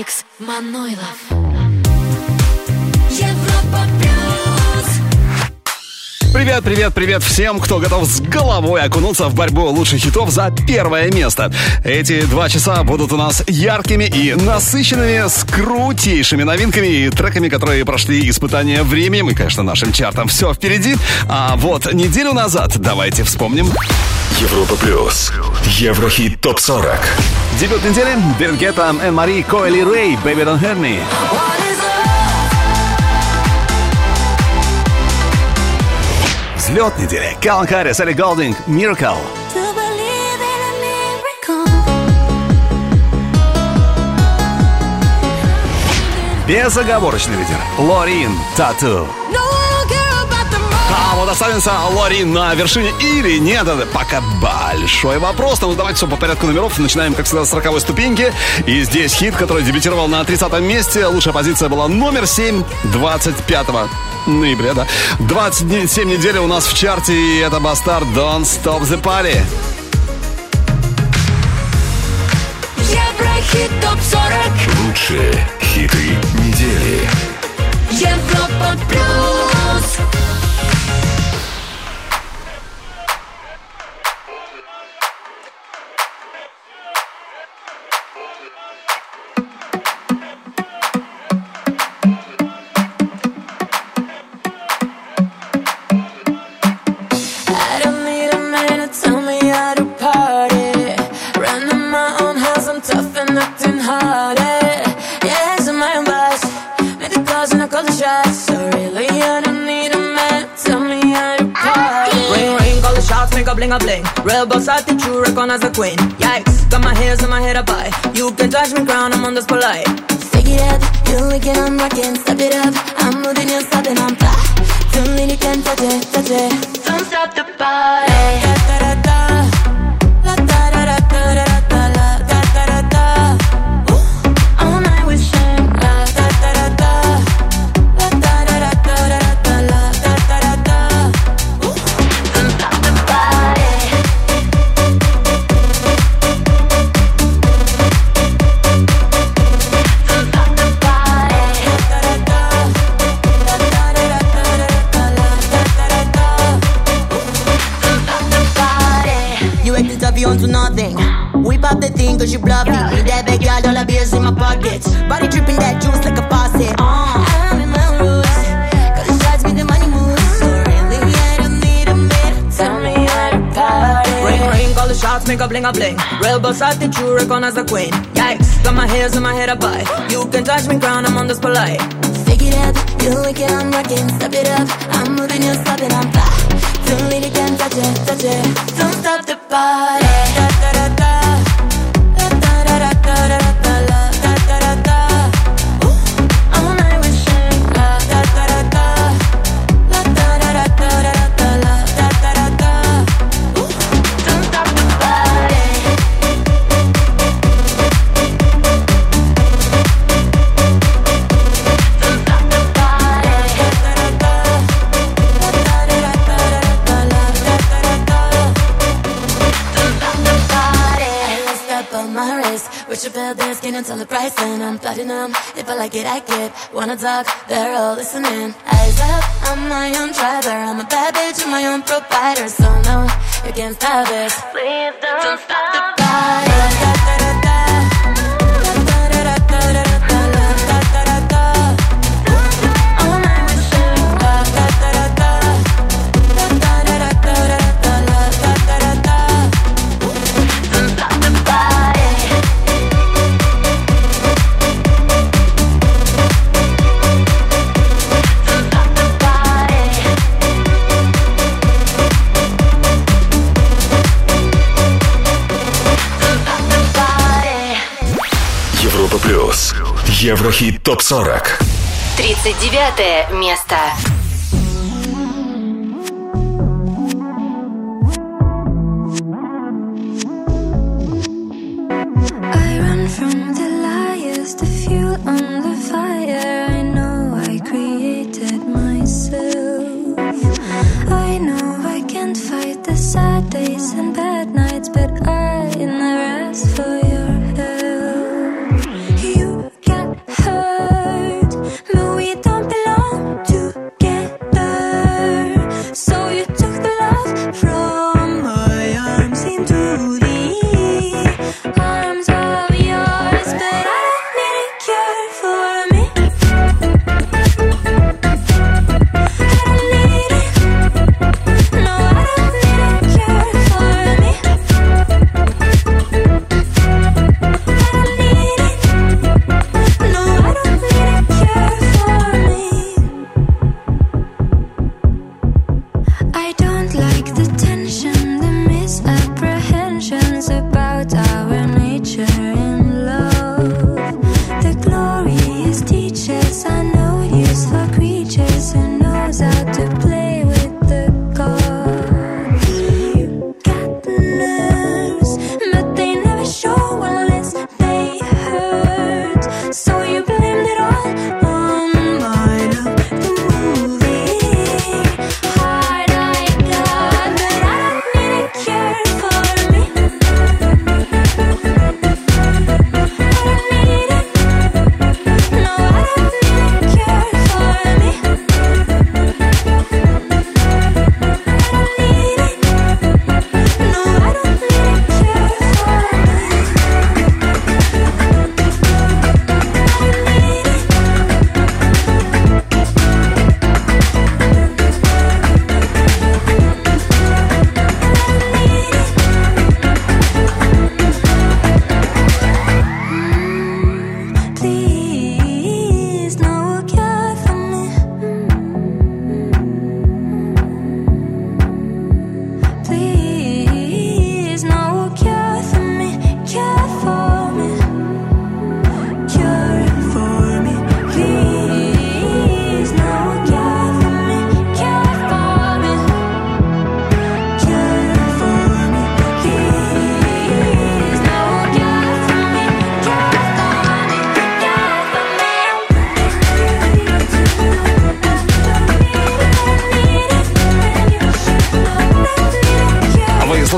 Алекс Манойлов. Привет, привет, привет всем, кто готов с головой окунуться в борьбу лучших хитов за первое место. Эти два часа будут у нас яркими и насыщенными с крутейшими новинками и треками, которые прошли испытания временем и, конечно, нашим чартом. Все впереди. А вот неделю назад давайте вспомним. Европа плюс. Еврохит топ 40. Дебют недели. Дэвид Гетта, Энн Мари, Койли Рэй, Baby Don't Hurt Me. Взлет недели. Калан Харрис, Элли Голдинг, miracle. Безоговорочный лидер. Лорин, Тату. No, вот останется Лорин на вершине или нет, это пока большой вопрос. Но давайте все по порядку номеров. Начинаем, как всегда, с 40 ступеньки. И здесь хит, который дебютировал на 30 месте. Лучшая позиция была номер 7, 25 ноября, да. 27 недель у нас в чарте, и это Бастард Don't Stop the Party. Еврохит топ-40. Лучшие хиты недели. Европа плюс. Bling a bling. Real boss attitude, recognize the queen. Yikes, got my hairs and my head up high. You can touch me crown, I'm on this polite. Stick it up, you wicked, I'm rocking. Step it up, make a bling a bling. Real boss attitude, recognize the queen. Yikes, got my hairs in my head up high. You can touch me crown, I'm on this polite. Stick it up, you wicked, I'm rocking. Step it up, I'm moving, you're stopping, I'm fly. Don't need it, can touch it, touch it. Don't stop the party. Da, da, da, da. Da, da, da, da, da, da, their until the price, and I'm platinum. If I like it, I get. Wanna talk? They're all listening. Eyes up, I'm my own driver. I'm a bad bitch, I'm my own provider. So no, you can't stop this. Please don't, don't stop the party. Еврохит топ 40. 39 место.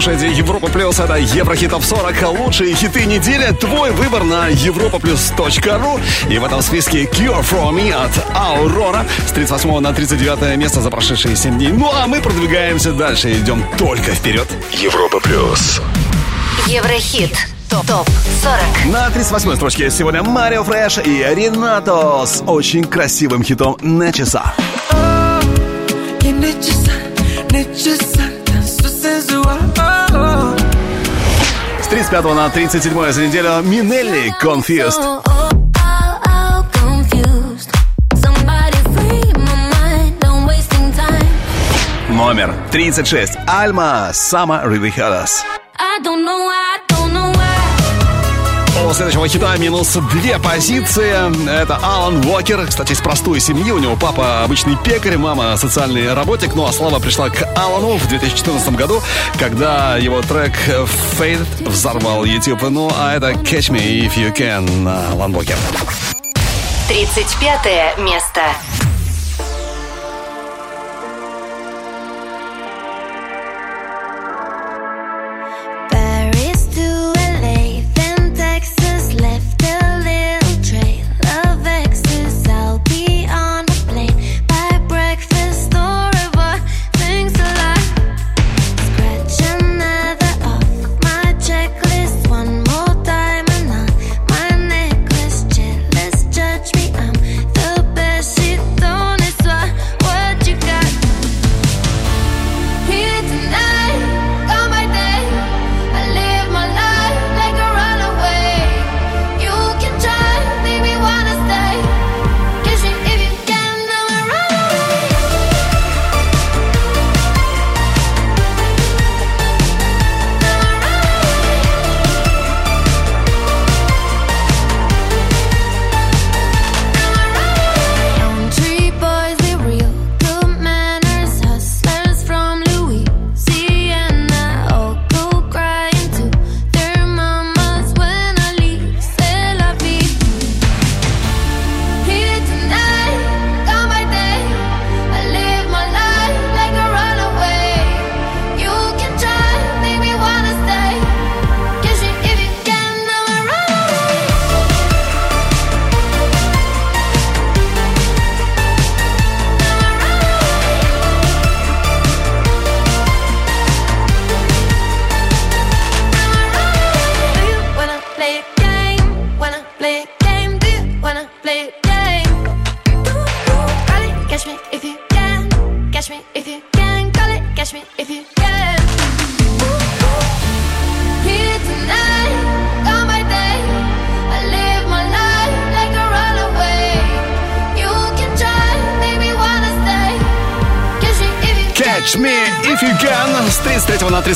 Слушаете Европа Плюс, это Еврохит Топ 40, лучшие хиты недели, твой выбор на europaplus.ru. И в этом списке Cure For Me от Aurora с 38 на 39 место за прошедшие 7 дней. Ну а мы продвигаемся дальше, идем только вперед. Европа плюс. Еврохит. Топ 40. На 38 строчке сегодня Марио Фреш и Ренато с очень красивым хитом на часах. С 35 на 37 за неделю Минелли Confused. Номер 36. Альма Summer Rehearsals. У следующего хита минус две позиции. Это Алан Уокер. Кстати, из простой семьи. У него папа обычный пекарь, мама социальный работник. Ну а слава пришла к Алану в 2014 году, когда его трек Fade взорвал YouTube. Ну а это Catch Me If You Can. Алан Уокер. 35 место.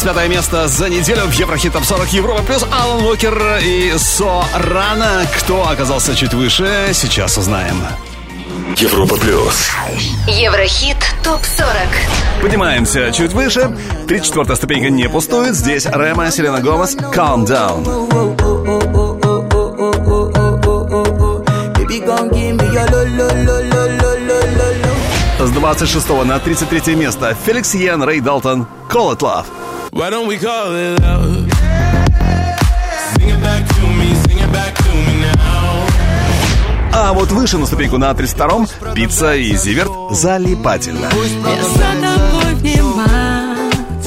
Десятое место за неделю в Еврохит Топ 40 Европа плюс Алан Уокер и Со Рана. Кто оказался чуть выше, сейчас узнаем. Европа плюс. Еврохит топ 40. Поднимаемся чуть выше. 34 ступенька не пустует. Здесь Рема, Селена Гомес, Calm Down. С 26 на 33 место Феликс Йен, Рэй Далтон, Call It Love. Why don't we call it love? А вот выше на ступеньку на 32-м Пицца и Зиверт залипательно.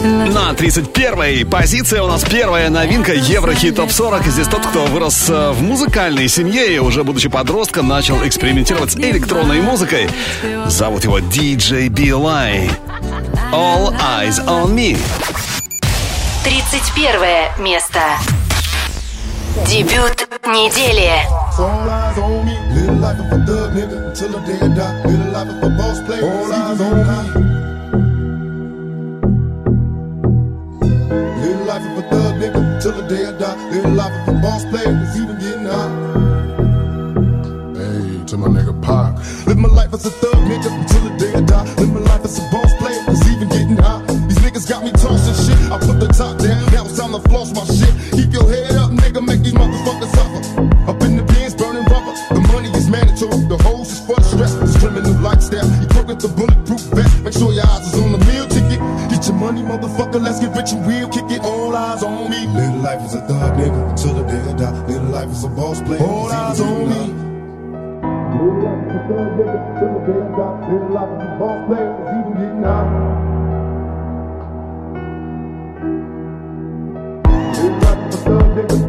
На 31-й позиции у нас первая новинка Еврохит Топ 40. Здесь тот, кто вырос э, в музыкальной семье и уже будучи подростком начал экспериментировать с электронной музыкой. Зовут его DJ B-Line. All Eyes on Me. 31 место. Дебют недели. All eyes on me. Live life of a thug nigga until the day I die. Live life of a boss player. All eyes on me. Live life of a thug nigga until the day I die. Live life of a boss player. money, motherfucker, let's get rich and real, kick it, all eyes on me. Little life is a thug, nigga, till the day I die. Little life is a boss player, all eyes on me. Little life is a thug, nigga, till the day I die. Little life is a boss player, it's even getting high. Little life is a thug, nigga.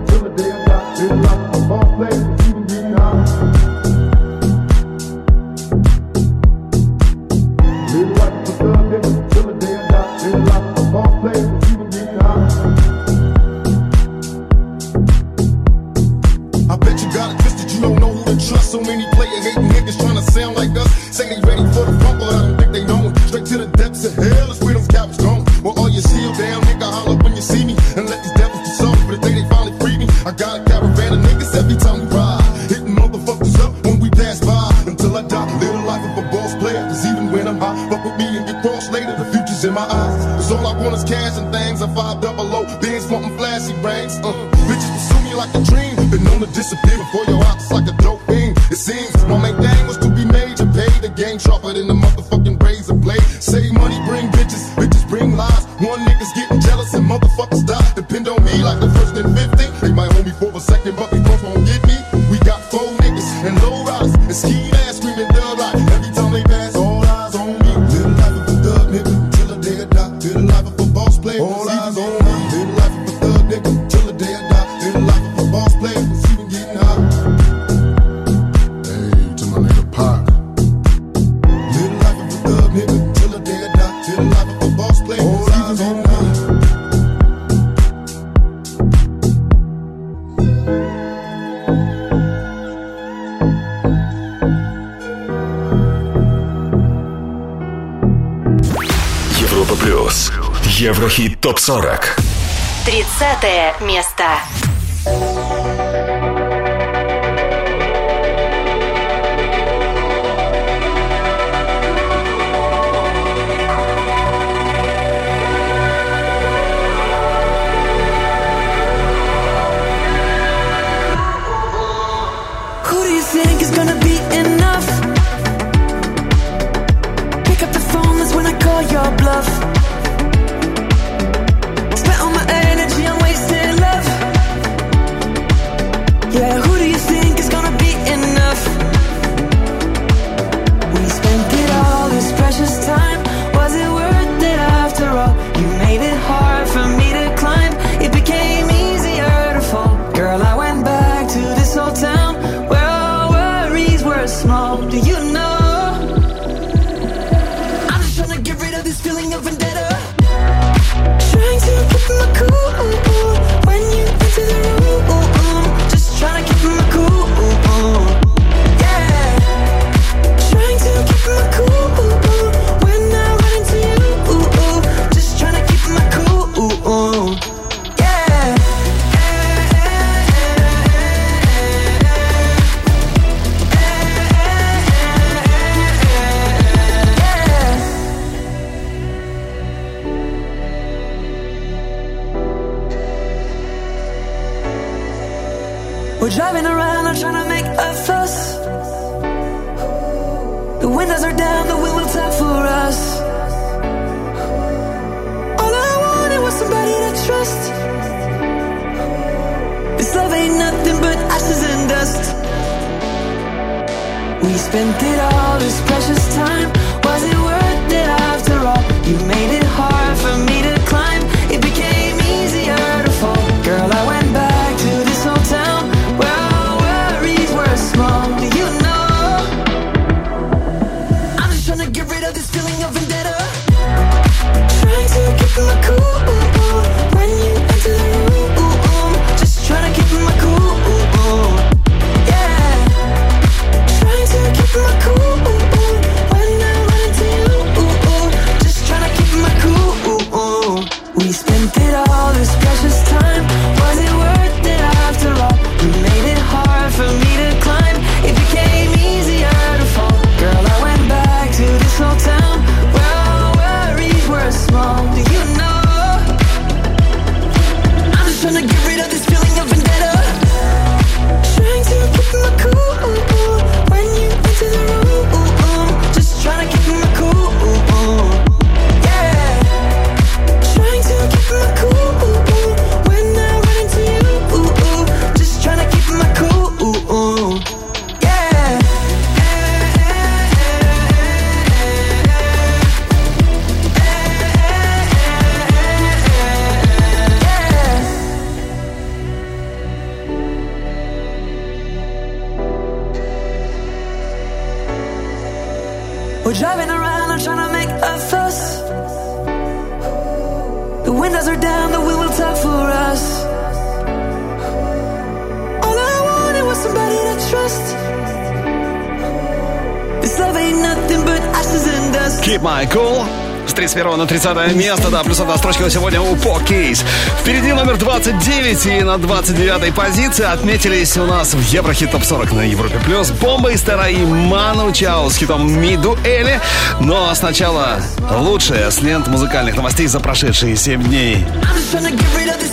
На 30 место, да, плюс одна строчка сегодня у По Кейс. Впереди номер 29 и на 29 позиции отметились у нас в Еврохит Топ 40 на Европе Плюс Бомба из Тера и Ману Чао с хитом Миду Эли. Но сначала лучшее с лент музыкальных новостей за прошедшие 7 дней. I'm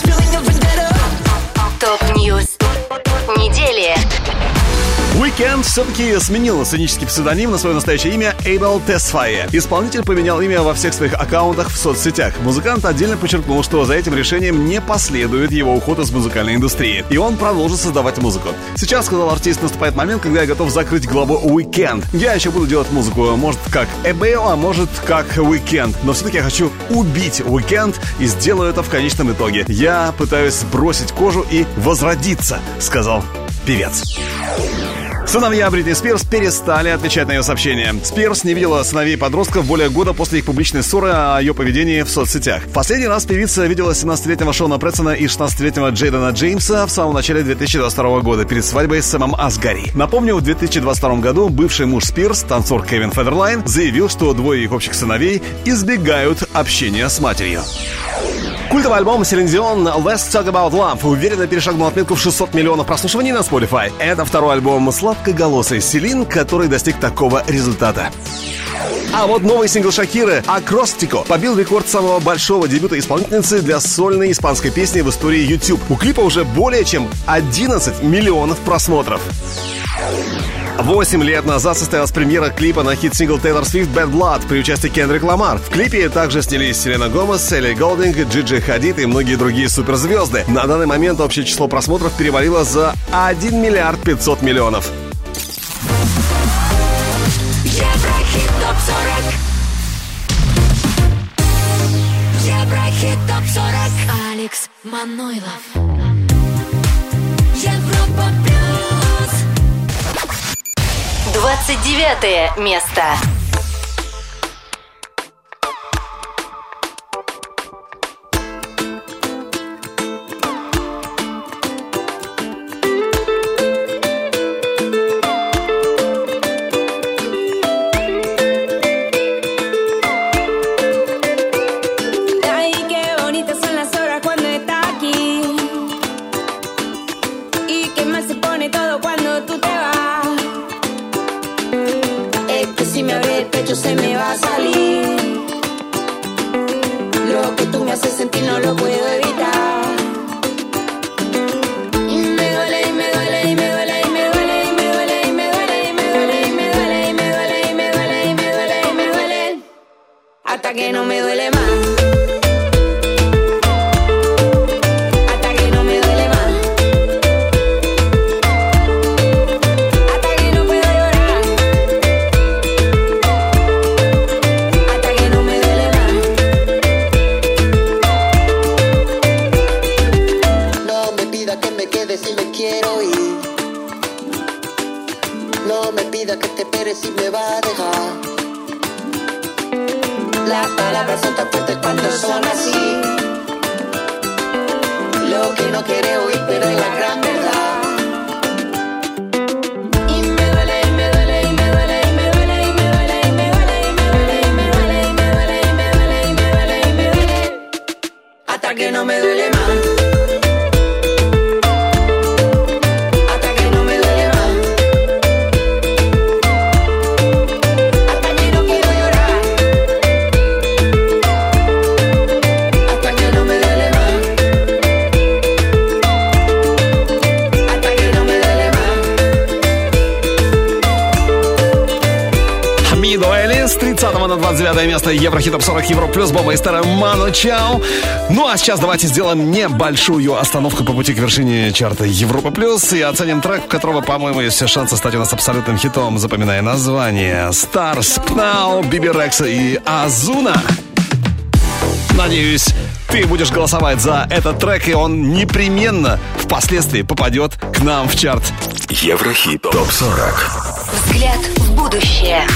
Weekend все-таки сменил сценический псевдоним на свое настоящее имя Эйбел Тесфае. Исполнитель поменял имя во всех своих аккаунтах в соцсетях. Музыкант отдельно подчеркнул, что за этим решением не последует его уход из музыкальной индустрии. И он продолжит создавать музыку. Сейчас, сказал артист, наступает момент, когда я готов закрыть главу Weekend. Я еще буду делать музыку, может, как Эбейл, а может, как Weekend. Но все-таки я хочу убить Weekend и сделаю это в конечном итоге. Я пытаюсь сбросить кожу и возродиться, сказал певец. Сыновья Бритни Спирс перестали отвечать на ее сообщения. Спирс не видела сыновей подростков более года после их публичной ссоры о ее поведении в соцсетях. В последний раз певица видела 17-летнего Шона Прэтсона и 16-летнего Джейдена Джеймса в самом начале 2022 года перед свадьбой с Сэмом Асгари. Напомню, в 2022 году бывший муж Спирс, танцор Кевин Федерлайн, заявил, что двое их общих сыновей избегают общения с матерью. Культовый альбом Селин Дион Let's Talk About Love уверенно перешагнул отметку в 600 миллионов прослушиваний на Spotify. Это второй альбом сладкоголосой Селин, который достиг такого результата. А вот новый сингл Шакиры «Acróstico» побил рекорд самого большого дебюта исполнительницы для сольной испанской песни в истории YouTube. У клипа уже более чем 11 миллионов просмотров. Восемь лет назад состоялась премьера клипа на хит-сингл Taylor Swift «Bad Blood» при участии Кендрик Ламар. В клипе также снялись Селена Гомес, Элли Голдинг, Джиджи Хадид и многие другие суперзвезды. На данный момент общее число просмотров перевалило за 1 миллиард 500 миллионов. Еврохит ТОП-40 Еврохит ТОП-40 Алекс Манойлов. Европа 29 место. Плюс Боба и Старая Ману Чао. Ну а сейчас давайте сделаем небольшую остановку по пути к вершине чарта Европа Плюс и оценим трек, у которого, по-моему, есть все шансы стать у нас абсолютным хитом. Запоминая название. Stars, Pnau, Биби Рекса и Азуна. Надеюсь, ты будешь голосовать за этот трек, и он непременно впоследствии попадет к нам в чарт. Еврохит ТОП-40 Взгляд в будущее.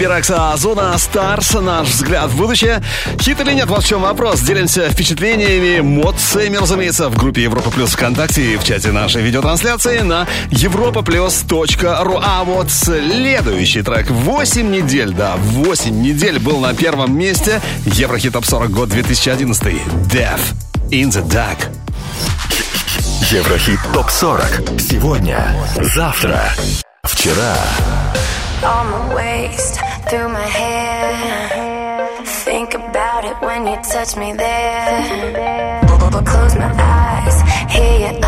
Рекса, Зона Старс, наш взгляд в будущее. Хит или нет, вот в чем вопрос. Делимся впечатлениями, эмоциями, разумеется, в группе Европа Плюс ВКонтакте и в чате нашей видеотрансляции на europaplus.ru. А вот следующий трек 8 недель, да, 8 недель был на первом месте. Еврохит Топ 40 год 2011. Death in the Dark. Еврохит ТОП-40. Сегодня, завтра, вчера. waist, through my hair. Think about it when you touch me there. Close my eyes, here you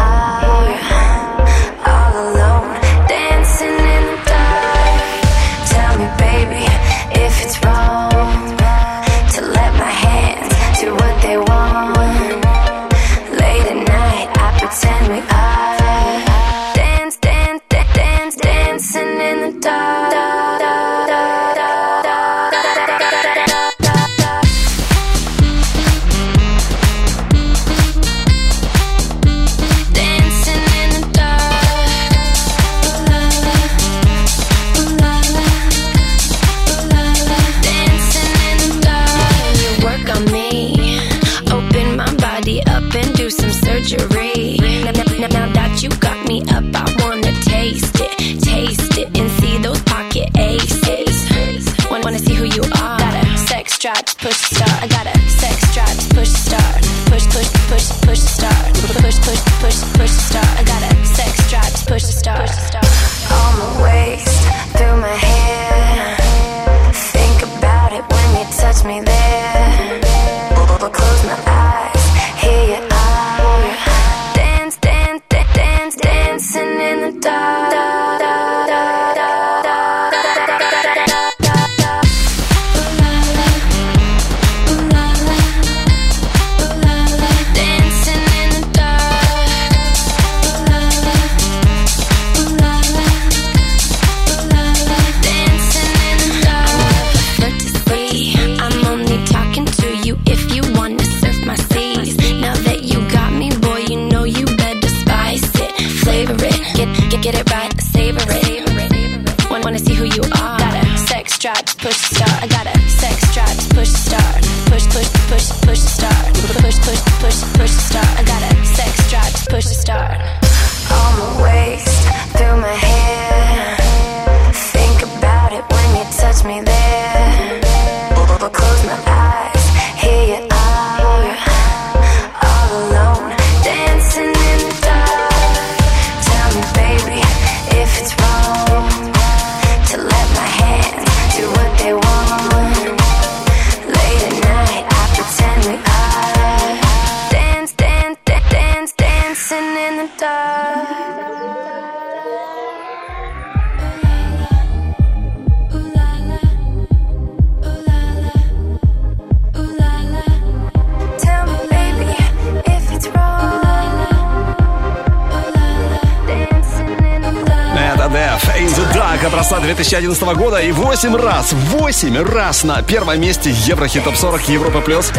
2011 года и 8 раз, 8 раз на первом месте Еврохит Топ 40 Европа Плюс.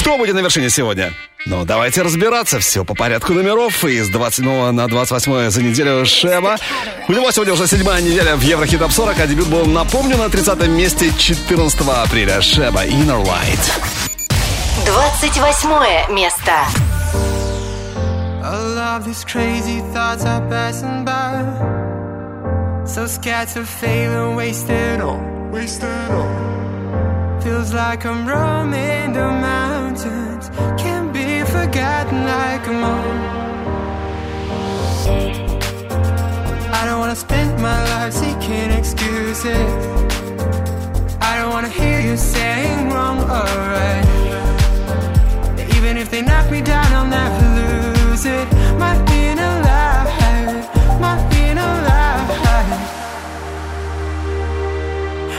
Кто будет на вершине сегодня? Ну, давайте разбираться. Все по порядку номеров. И с 27 на 28 за неделю Шеба. У него сегодня уже седьмая неделя в Еврохит Топ 40, а дебют был, напомню, на 30 месте 14 апреля. Шеба Inner Light. 28 место. All of these crazy thoughts are passing by. So scared to fail and waste it all. Waste it all. Feels like I'm roaming the mountains. Can't be forgotten like I'm. I don't wanna spend my life seeking excuses. I don't wanna hear you saying wrong or right. Even if they knock me down, I'll never lose it. My inner light, my inner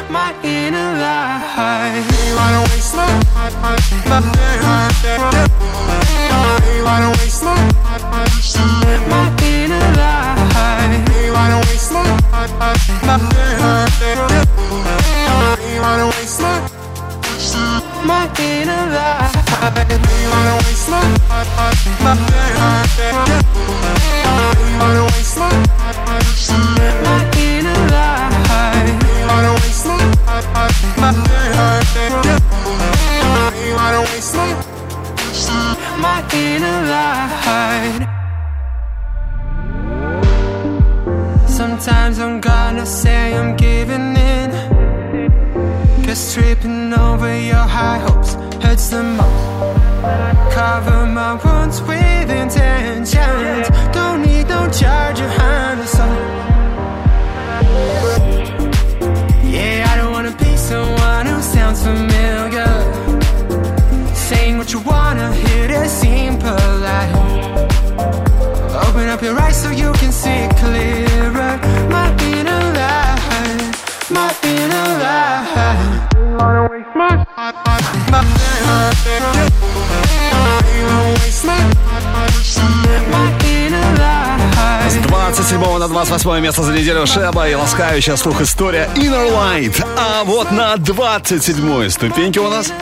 my inner life. You wanna waste my My You wanna waste my My inner life? You wanna waste my My You wanna waste my My inner life You wanna waste my My inner wanna my inner light. Sometimes I'm gonna say I'm giving in. Cause tripping over your high hopes hurts the most. Cover my wounds with intentions. Don't need no charge. На 28 место за неделю Шеба и ласкающая слух история Inner Light. А вот на 27 ступеньке у нас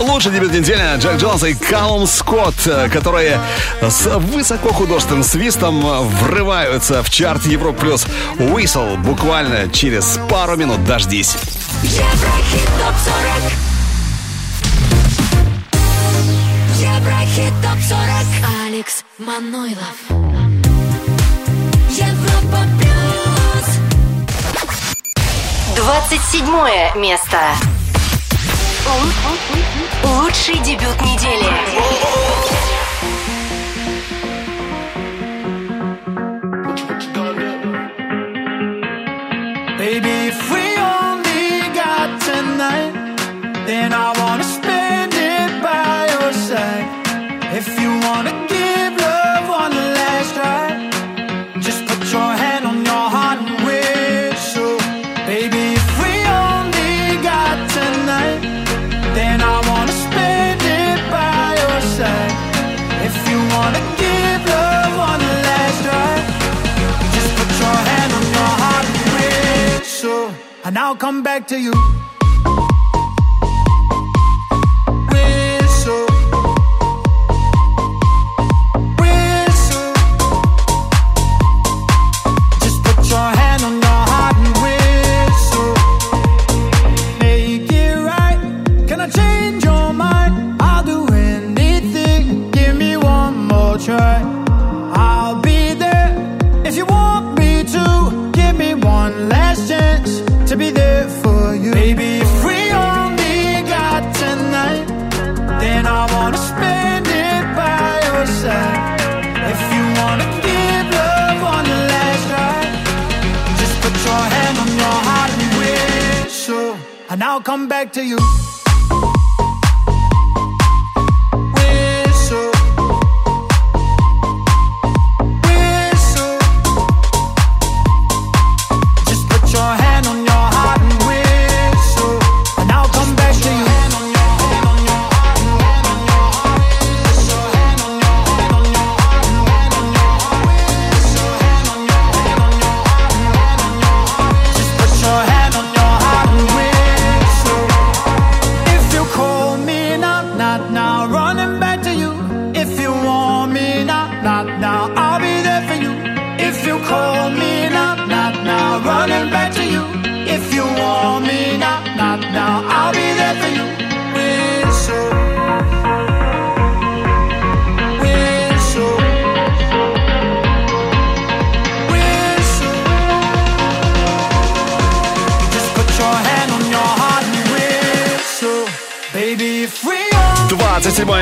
лучший дебют недели Джек Джонс и Калум Скотт, которые с высокохудожественным свистом врываются в чарт Европ плюс Whistle буквально через пару минут. Дождись. Еврохит топ-40 Еврохит топ-40 Алекс Манойлов. 27 место. Лучший дебют недели. To you.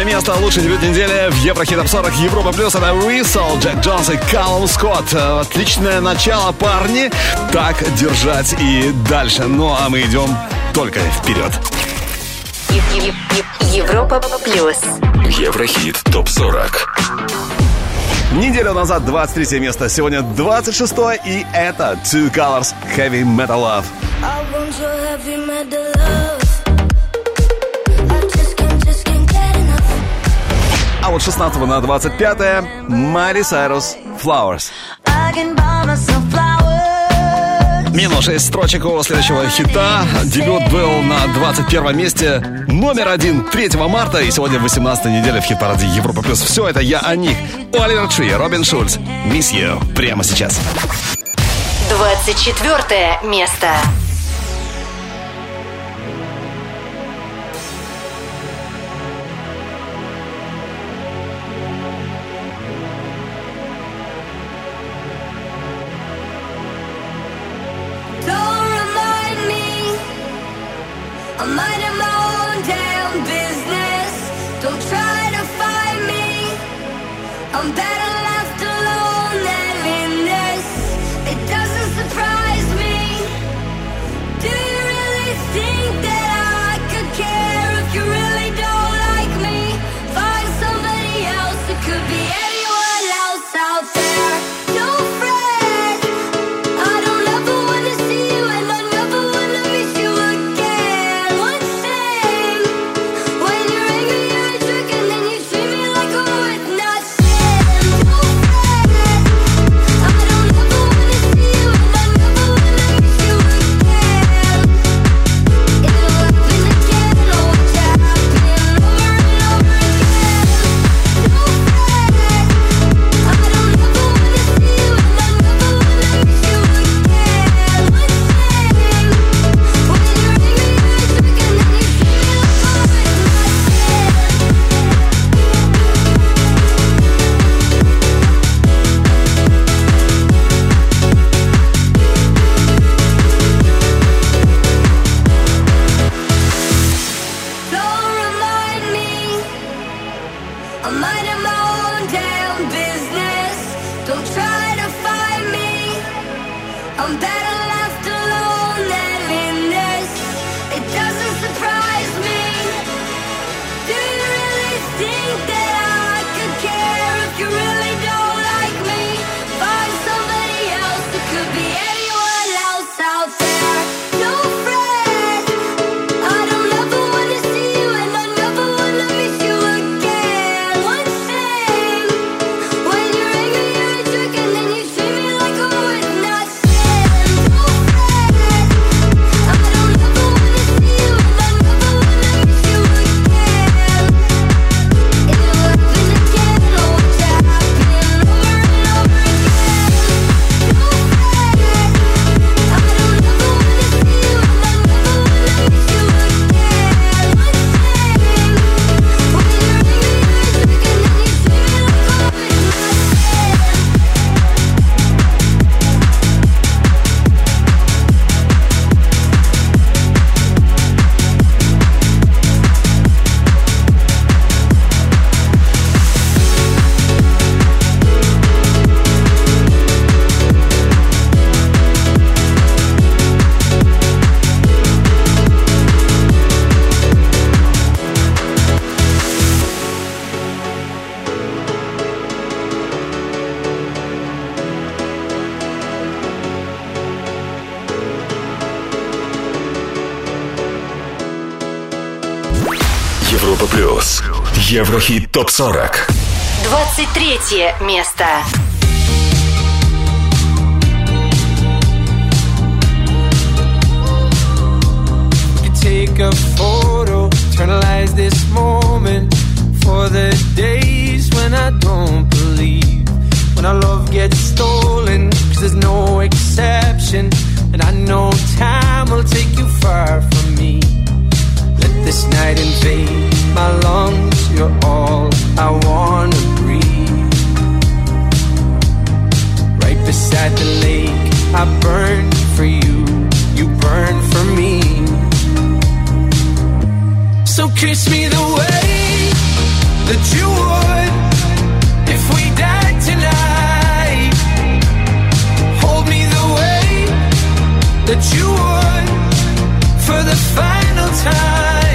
Место, лучший дебют недели в Еврохит Топ 40 Европа Плюс. Это Whistle, Джек Джонс и Калум Скотт. Э, Отличное начало, парни. Так держать и дальше. Ну, а мы идем только вперед. Ев- Ев- Ев- Европа плюс. Еврохит ТОП-40 Неделю назад 23 место, сегодня 26 и это Two Colors Heavy Metal Love. I want your heavy metal вот 16 на 25 Майли Сайрус Flowers. Минус 6 строчек у следующего хита. Дебют был на 21 месте. Номер один 3 марта. И сегодня 18 неделя в хит-параде Европа Плюс. Все это я о них. Оливер Три, Робин Шульц. Miss You. Прямо сейчас. 24 место. ТОП-40. 23 место. Take a photo, this moment for the days when I don't believe. When our love gets stolen, cause there's no exception. And I know time will take you far from me this night in vain. My lungs, you're all I wanna breathe. Right beside the lake, I burn for you, you burn for me. So kiss me the way that you would if we died tonight. Hold me the way that you would for the final time.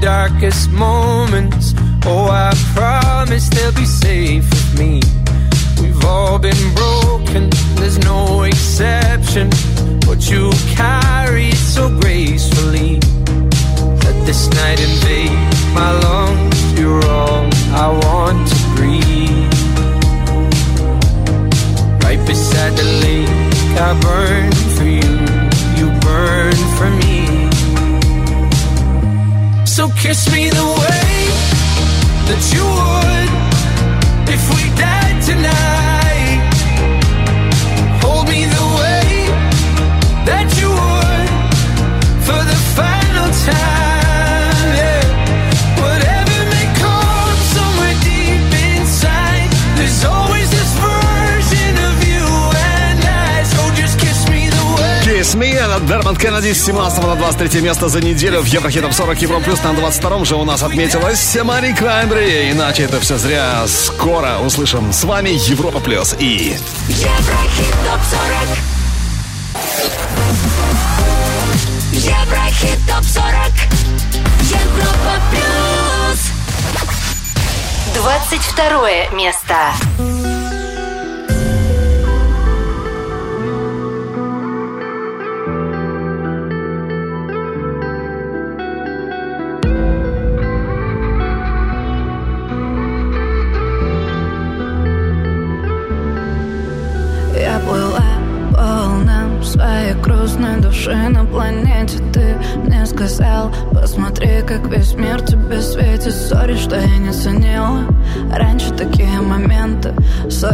darkest moments. Oh, I promise they'll be safe with me. We've all been broken, there's no exception. But you carry so gracefully. Let this night invade my lungs. You're all I want to breathe. Right beside the lake, I burn for you, you burn for me. So kiss me the way that you would if we died tonight. Hold me the way that you would for the final time. Дермонд Кеннеди с 17 на 23 место за неделю в Еврохитов 40 Евро плюс на 22 же у нас отметилась Мари Краймбри. Иначе это все зря. Скоро услышим. С вами Европа плюс и... Еврохит топ 40 Еврохит топ 40 Европа плюс 22 место. Как весь мир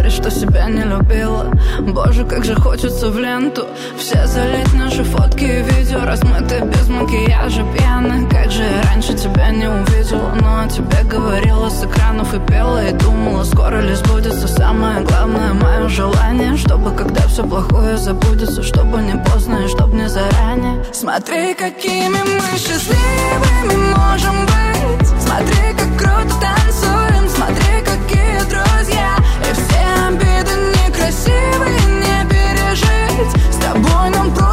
Сори, что себя не любила. Боже, как же хочется в ленту. Все залить наши фотки и видео Размытые без макияжа, пьяных Как же я раньше тебя не увидела Но о тебе говорила с экранов и пела И думала, скоро ли сбудется Самое главное мое желание. Чтобы когда все плохое забудется Чтобы не поздно и чтобы не заранее. Смотри, какими мы счастливыми можем быть. Смотри, как круто танцуем. Смотри, какие друзья некрасивые не пережить. С тобой нам просто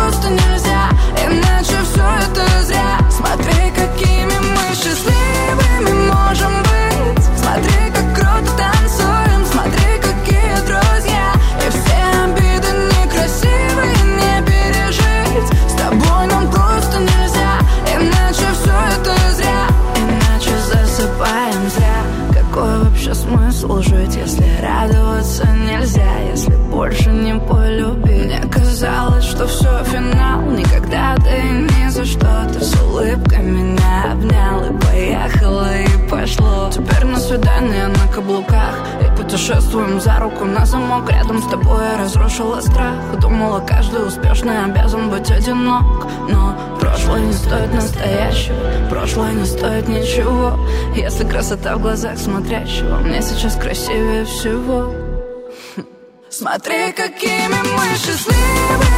что все финал. Никогда ты ни за что. Ты с улыбкой меня обнял И поехала, и пошло. Теперь на свидание на каблуках. И путешествуем за руку на замок. Рядом с тобой я разрушила страх. Думала, каждый успешный обязан быть одинок. Но прошлое не стоит настоящего. Прошлое не стоит ничего. Если красота в глазах смотрящего Мне сейчас красивее всего. Смотри, какими мы счастливыми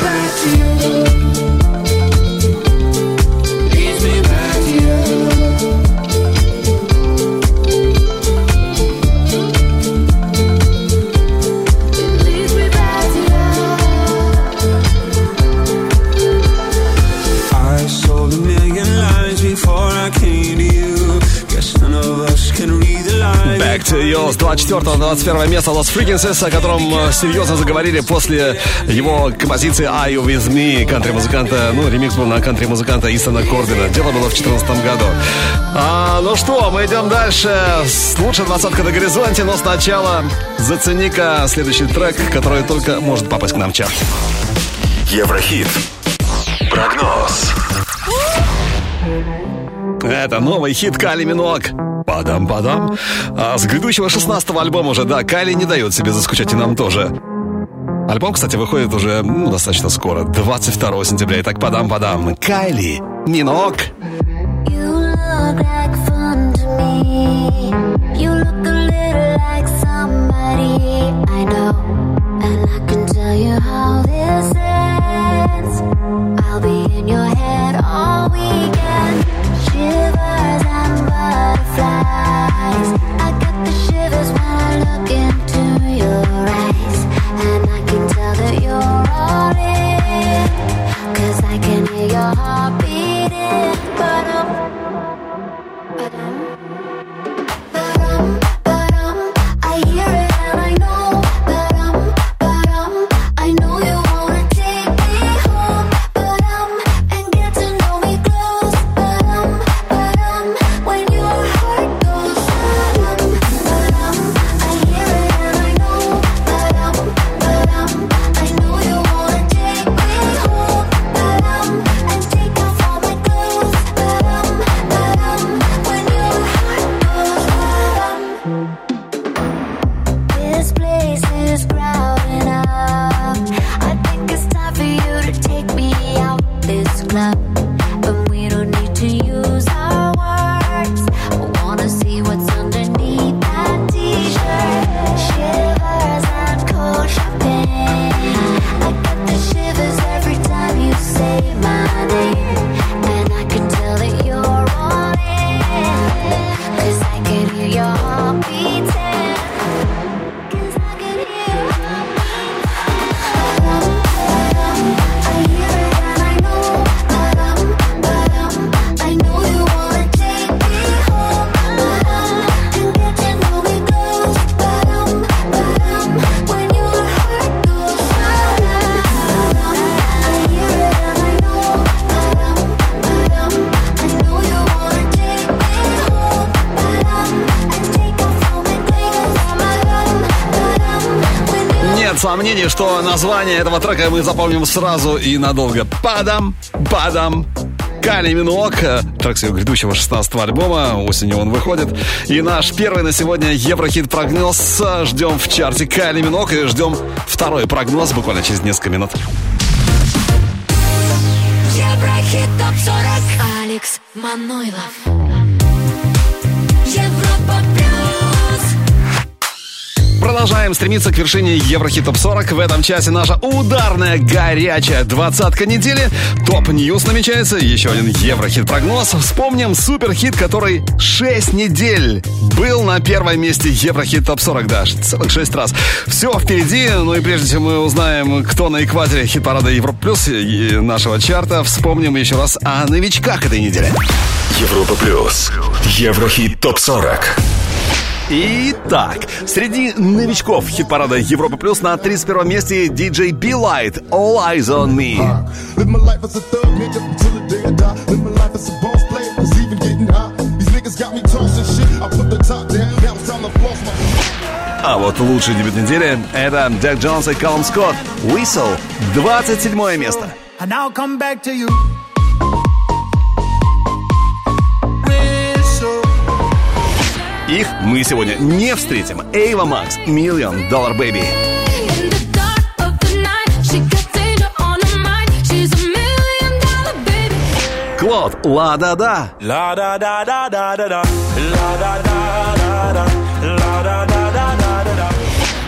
Back to you. Ее с 24 на 21 место Lost Frequencies, о котором э, серьезно заговорили после его композиции Are You With Me, кантри-музыканта, ну, ремикс был на кантри-музыканта Исона Корбина. Дело было в 2014 году. А, ну что, мы идем дальше. Лучшая двадцатка на горизонте, но сначала зацени-ка следующий трек, который только может попасть к нам в чарт. Еврохит. Прогноз. Это новый хит Кали Минок. Падам-падам. А с грядущего 16-го альбома уже, да, Кали не дает себе заскучать и нам тоже. Альбом, кстати, выходит уже ну, достаточно скоро, 22 сентября. Итак, падам-падам. Кайли Минок. You. I'll be in your head что название этого трека мы запомним сразу и надолго. Падам, падам. Кали Минуок, трек с его грядущего 16-го альбома, осенью он выходит. И наш первый на сегодня Еврохит прогноз. Ждем в чарте Кали Минуок и ждем второй прогноз буквально через несколько минут. Еврохит ТОП-40 Алекс Манойлов. Продолжаем стремиться к вершине Еврохит Топ 40. В этом часе наша ударная горячая двадцатка недели. Top News намечается. Еще один Еврохит прогноз. Вспомним суперхит, который 6 недель был на первом месте Еврохит Топ 40. Да, целых 6 раз. Все впереди. Ну и прежде чем мы узнаем, кто на экваторе хит-парада Европа Плюс и нашего чарта, вспомним еще раз о новичках этой недели. Европа плюс. Еврохит топ 40. Итак, среди новичков хит-парада Европа Плюс на 31 месте диджей Be Light All Eyes on Me. А вот лучший дебют недели — это Джек Джонс и Калум Скотт. Whistle, 27 место. And I'll come back to you. Их мы сегодня не встретим. Эйва Макс, Million Dollar Baby. Клод, ла-да-да. Da da.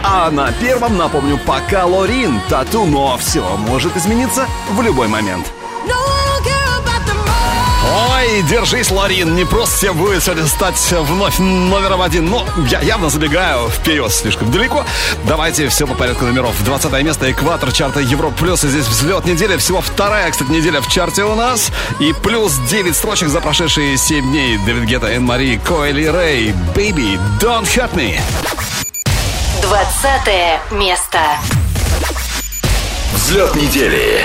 А на первом, напомню, пока Лорин, тату, но все может измениться в любой момент. Ой, держись, Ларин, не просто тебе будет сегодня стать вновь номером один, но я явно забегаю вперед слишком далеко. Давайте все по порядку номеров. 20 место, экватор чарта Европа Плюс, и здесь взлет недели, всего вторая, кстати, неделя в чарте у нас, и плюс 9 строчек за прошедшие 7 дней. Дэвид Гетта, Энн Мари, Коэли Рэй, Baby, Don't Hurt Me. 20 место. Взлет недели.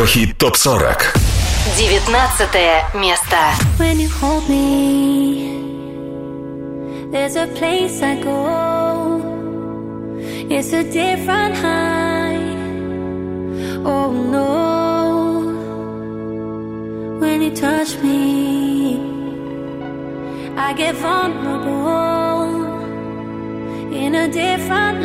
Еврохит топ 40. 19 место. When you hold me, there's a place I go. It's a different high. Oh no. When you touch me, I get vulnerable in a different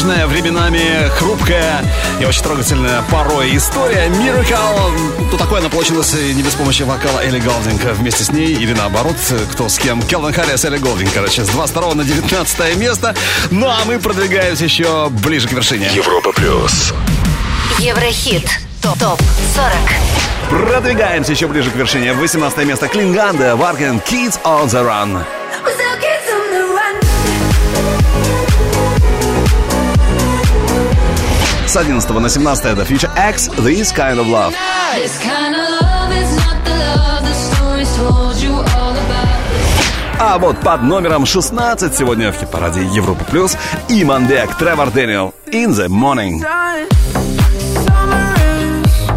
нежная, временами хрупкая и очень трогательная порой история. Miracle. Ну, такое она получилась не без помощи вокала Элли Голдинг. Вместе с ней или наоборот, кто с кем. Келвин Харрис, Элли Голдинг, короче, с 22 на 19 место. Ну, а мы продвигаемся еще ближе к вершине. Европа плюс. Еврохит. Топ 40. Продвигаемся еще ближе к вершине. 18 место Klingande, Vargen, Kids on the Run. С 11 на 17 это Future X, This Kind of Love. This kind of love is not the love the stories told you all about. А вот под номером 16 сегодня в хит-параде Европа Плюс Иманбек, Тревор Дэниел, In the Morning.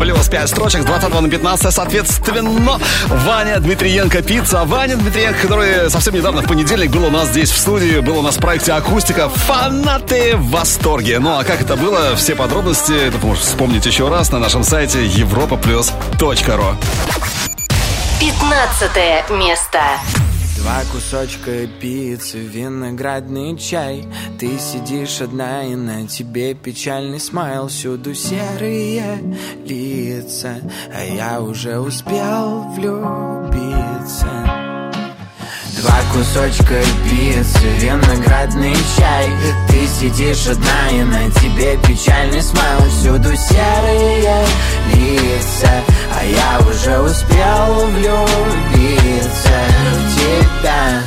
Плюс 5 строчек с 20 на 15, соответственно, Ваня Дмитриенко Пицца. Ваня Дмитриенко, который совсем недавно, в понедельник, был у нас здесь в студии, был у нас в проекте «Акустика». Фанаты в восторге. Ну а как это было, все подробности, это можешь вспомнить еще раз на нашем сайте europaplus.ru 15 место. Два кусочка пиццы, виноградный чай. Ты сидишь одна и на тебе печальный смайл. Всюду серые лица, а я уже успел влюбиться Два кусочка пиццы, виноградный чай. Ты сидишь одна и на тебе печальный смайл. Всюду серые лица, а я уже успел влюбиться в тебя.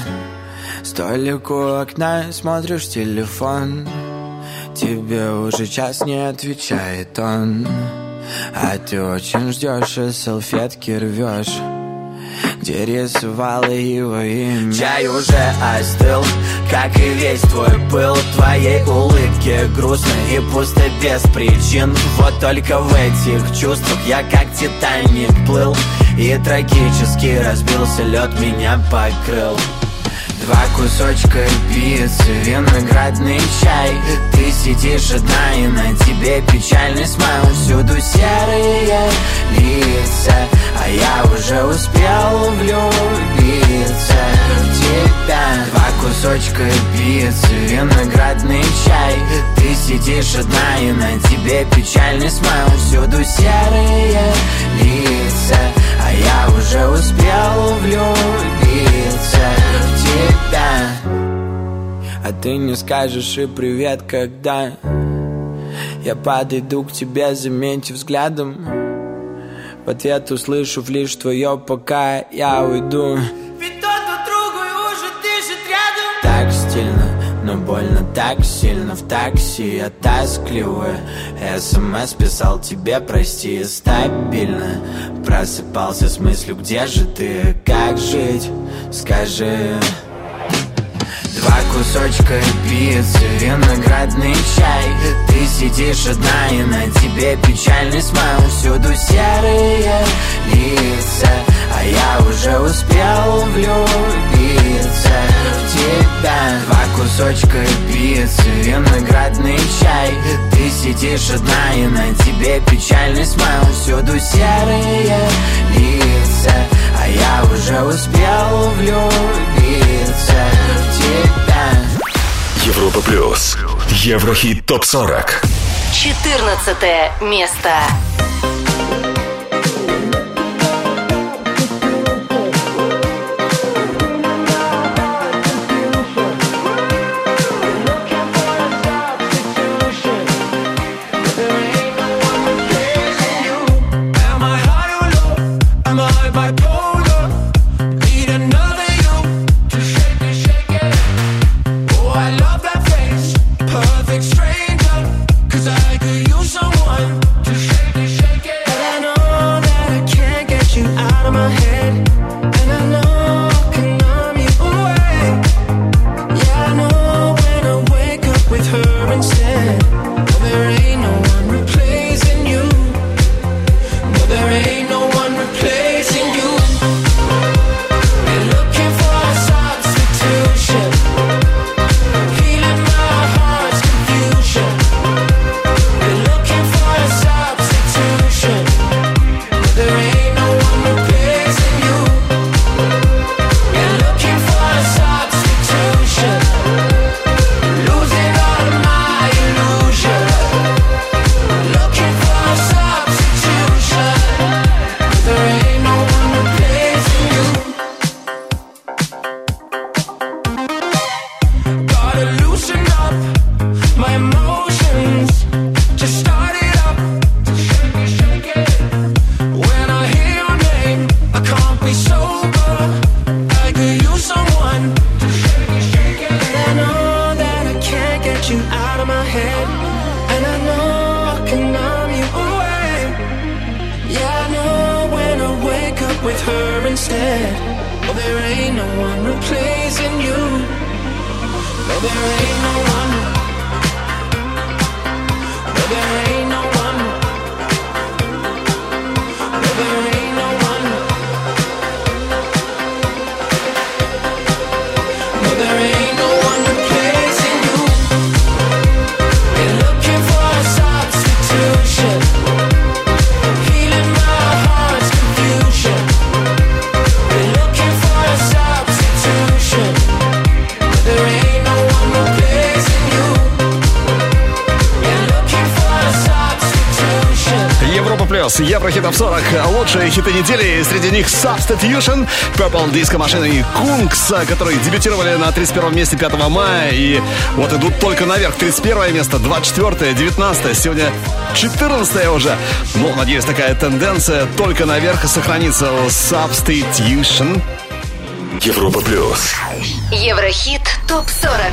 Столик у окна, смотришь телефон. Тебе уже час не отвечает он. А ты очень ждешь и салфетки рвешь где рисовала его имя? Чай уже остыл, как и весь твой пыл. Твоей улыбки грустно и пусто без причин. Вот только в этих чувствах я как Титаник плыл. И трагически разбился лед, меня покрыл. Два кусочка пиццы, виноградный чай. Ты сидишь одна и на тебе печальный смайл. Всюду серые лица, а я уже успел влюбиться. В тебя. Два кусочка пиццы, виноградный чай. Ты сидишь одна и на тебе печальный смайл. Всюду серые лица, а я уже успел влюбиться. В тебя. А ты не скажешь и привет, когда? Я подойду к тебе, заметив взглядом В ответ услышу лишь твое пока я уйду. Ведь тот по другу и уже дышит рядом. Так стильно, но больно так сильно. В такси я тоскливая СМС писал тебе, прости, стабильно Просыпался с мыслью, где же ты, как жить, скажи Два кусочка пиццы, виноградный чай. Ты сидишь одна и на тебе печальный смайл. Всюду серые лица, а я уже успел влюбиться в тебя. Два кусочка пиццы, виноградный чай. Ты сидишь одна и на тебе печальный смайл. Всюду серые лица, а я уже успел влюбиться Европа плюс. Еврохит топ 40. 14 место. Европа плюс, Еврохит Топ 40. Лучшие хиты недели. Среди них Substitution, Purple Disco Machine и Kungs, которые дебютировали на 31 месте 5 мая. И вот идут только наверх. 31 место, 24, 19, сегодня 14 уже. Ну, надеюсь, такая тенденция только наверх сохранится Substitution. Европа плюс. Еврохит ТОП-40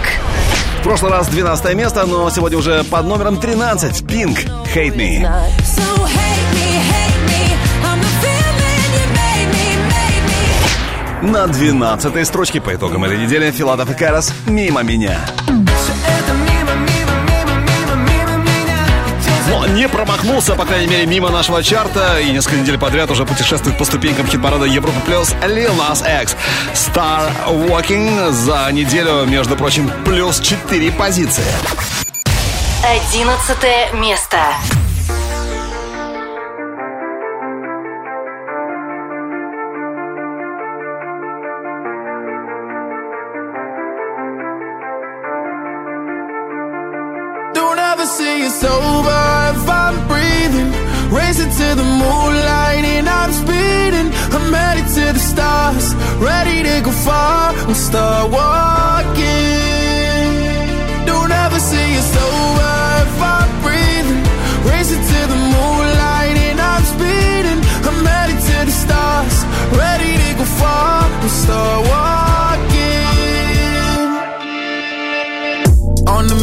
В прошлый раз 12 место, но сегодня уже под номером 13. Pink, Hate Me. So hate me, hate На 12 строчке по итогам этой недели Филадов и Карас «Мимо меня». Но не промахнулся, по крайней мере, мимо нашего чарта и несколько недель подряд уже путешествует по ступенькам хит-парада Европа Плюс Lil Nas X. Star Walking за неделю, между прочим, плюс 4 позиции. Одиннадцатое место. The moonlight and I'm speeding. I'm headed to the stars, ready to go far and start walking. Don't ever say it's over if I'm breathing. Racing to the moonlight and I'm speeding. I'm headed to the stars, ready to go far and start walking.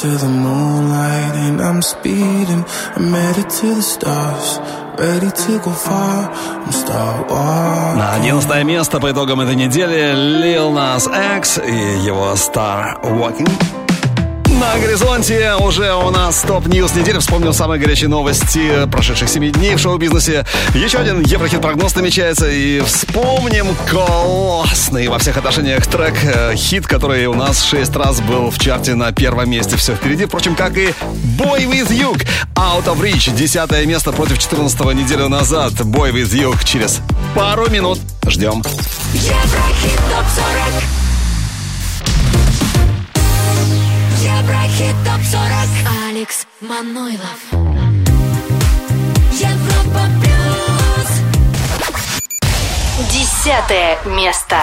to the moonlight and I'm speeding. I'm headed to the stars. На 11 место по итогам этой недели Lil Nas X и его Star Walking. На горизонте уже у нас top news недели. Вспомнил самые горячие новости прошедших семи дней в шоу-бизнесе. Еще один Еврохит-прогноз намечается. И вспомним классный во всех отношениях трек. э, Хит, который у нас шесть раз был в чарте на первом месте. Все впереди. Впрочем, как и Boy With You. Out of Reach. Десятое место против 14 неделю назад. Boy With You через пару минут. Ждем. Еврохит ТОП-40 Еврохит ТОП-40 Алекс Манойлов. Европа Плюс Десятое место.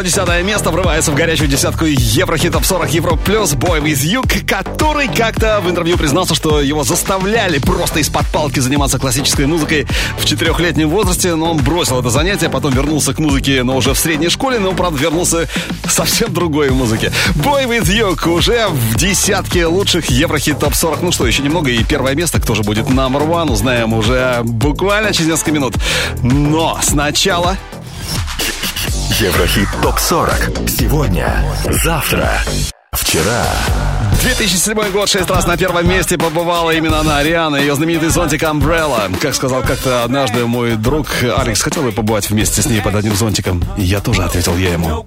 На 10 место врывается в горячую десятку Еврохит Топ 40 Евро Плюс Boy With You, который как-то в интервью признался, что его заставляли просто из-под палки заниматься классической музыкой в четырехлетнем возрасте, но он бросил это занятие, потом вернулся к музыке, но уже в средней школе, но, правда, вернулся совсем другой музыке. Boy With You уже в десятке лучших Еврохит Топ 40. Ну что, еще немного и первое место, кто же будет number one, узнаем уже буквально через несколько минут. Но сначала Еврохит ТОП-40. Сегодня, завтра, вчера. 2007 год, шесть раз на первом месте побывала именно она, Ариана, ее знаменитый зонтик Umbrella. Как сказал как-то однажды мой друг Алекс, хотел бы побывать вместе с ней под одним зонтиком. И я тоже ответил я ему.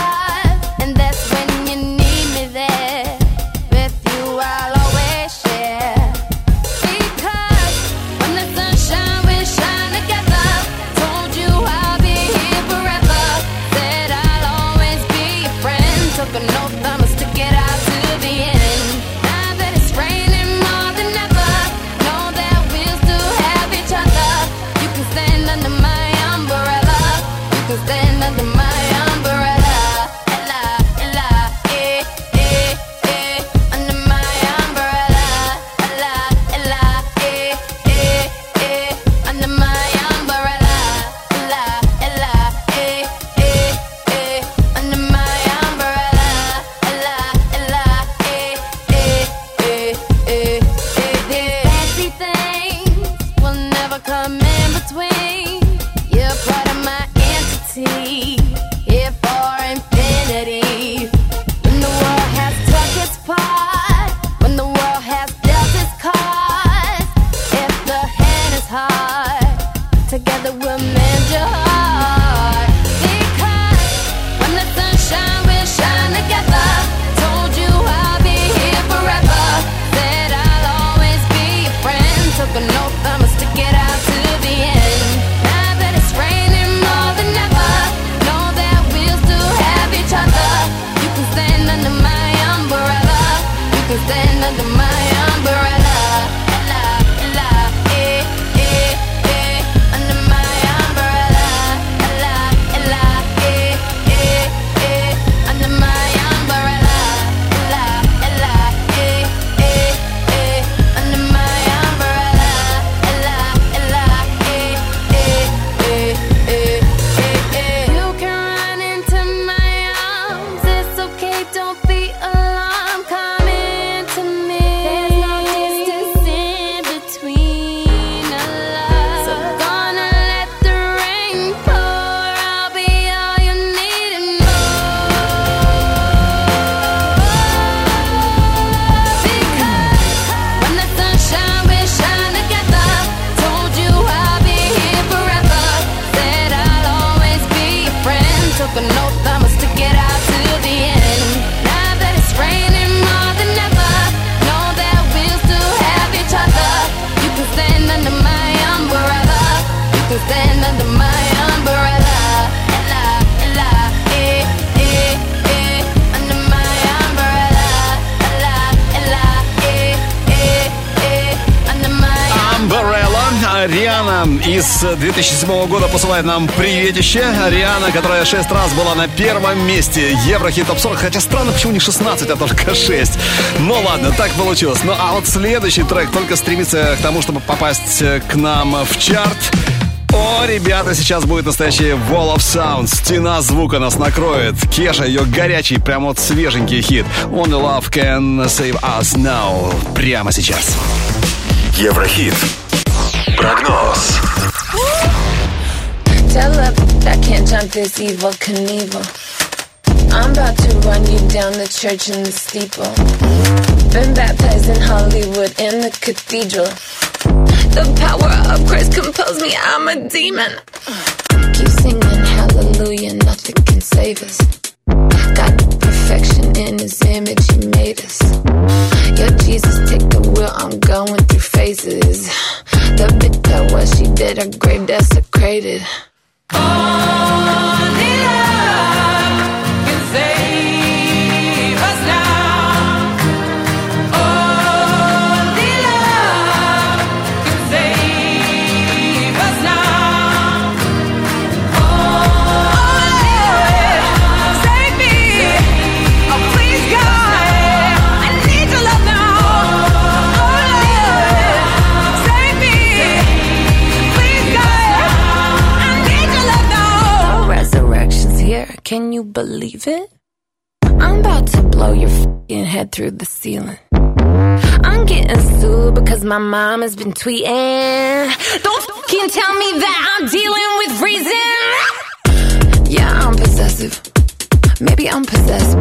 Года посылает нам приветище. Риана, которая 6 раз была на первом месте Еврохит Топ 40. Хотя странно, почему не 16, а только 6. Ну ладно, так получилось. Ну а вот следующий трек только стремится к тому, чтобы попасть к нам в чарт. О, ребята, сейчас будет настоящий Wall of Sound. Стена звука нас накроет. Кеша, ее горячий, прям вот свеженький хит. Only Love Can Save Us Now. Прямо сейчас. Еврохит. Прогноз. Tell I can't jump this evil Knievel. I'm about to run you down the church in the steeple. Been baptized in Hollywood in the cathedral. The power of Christ compels me, I'm a demon. Keep singing hallelujah, nothing can save us. Got perfection in his image, he made us. Yo, Jesus, take the wheel, I'm going through phases. The bitch that was, she did her grave desecrated. On Can you believe it? I'm about to blow your fing head through the ceiling. I'm getting sued because my mom has been tweeting. Don't fucking tell me that I'm dealing with reason. Yeah, I'm possessive. Maybe I'm possessed.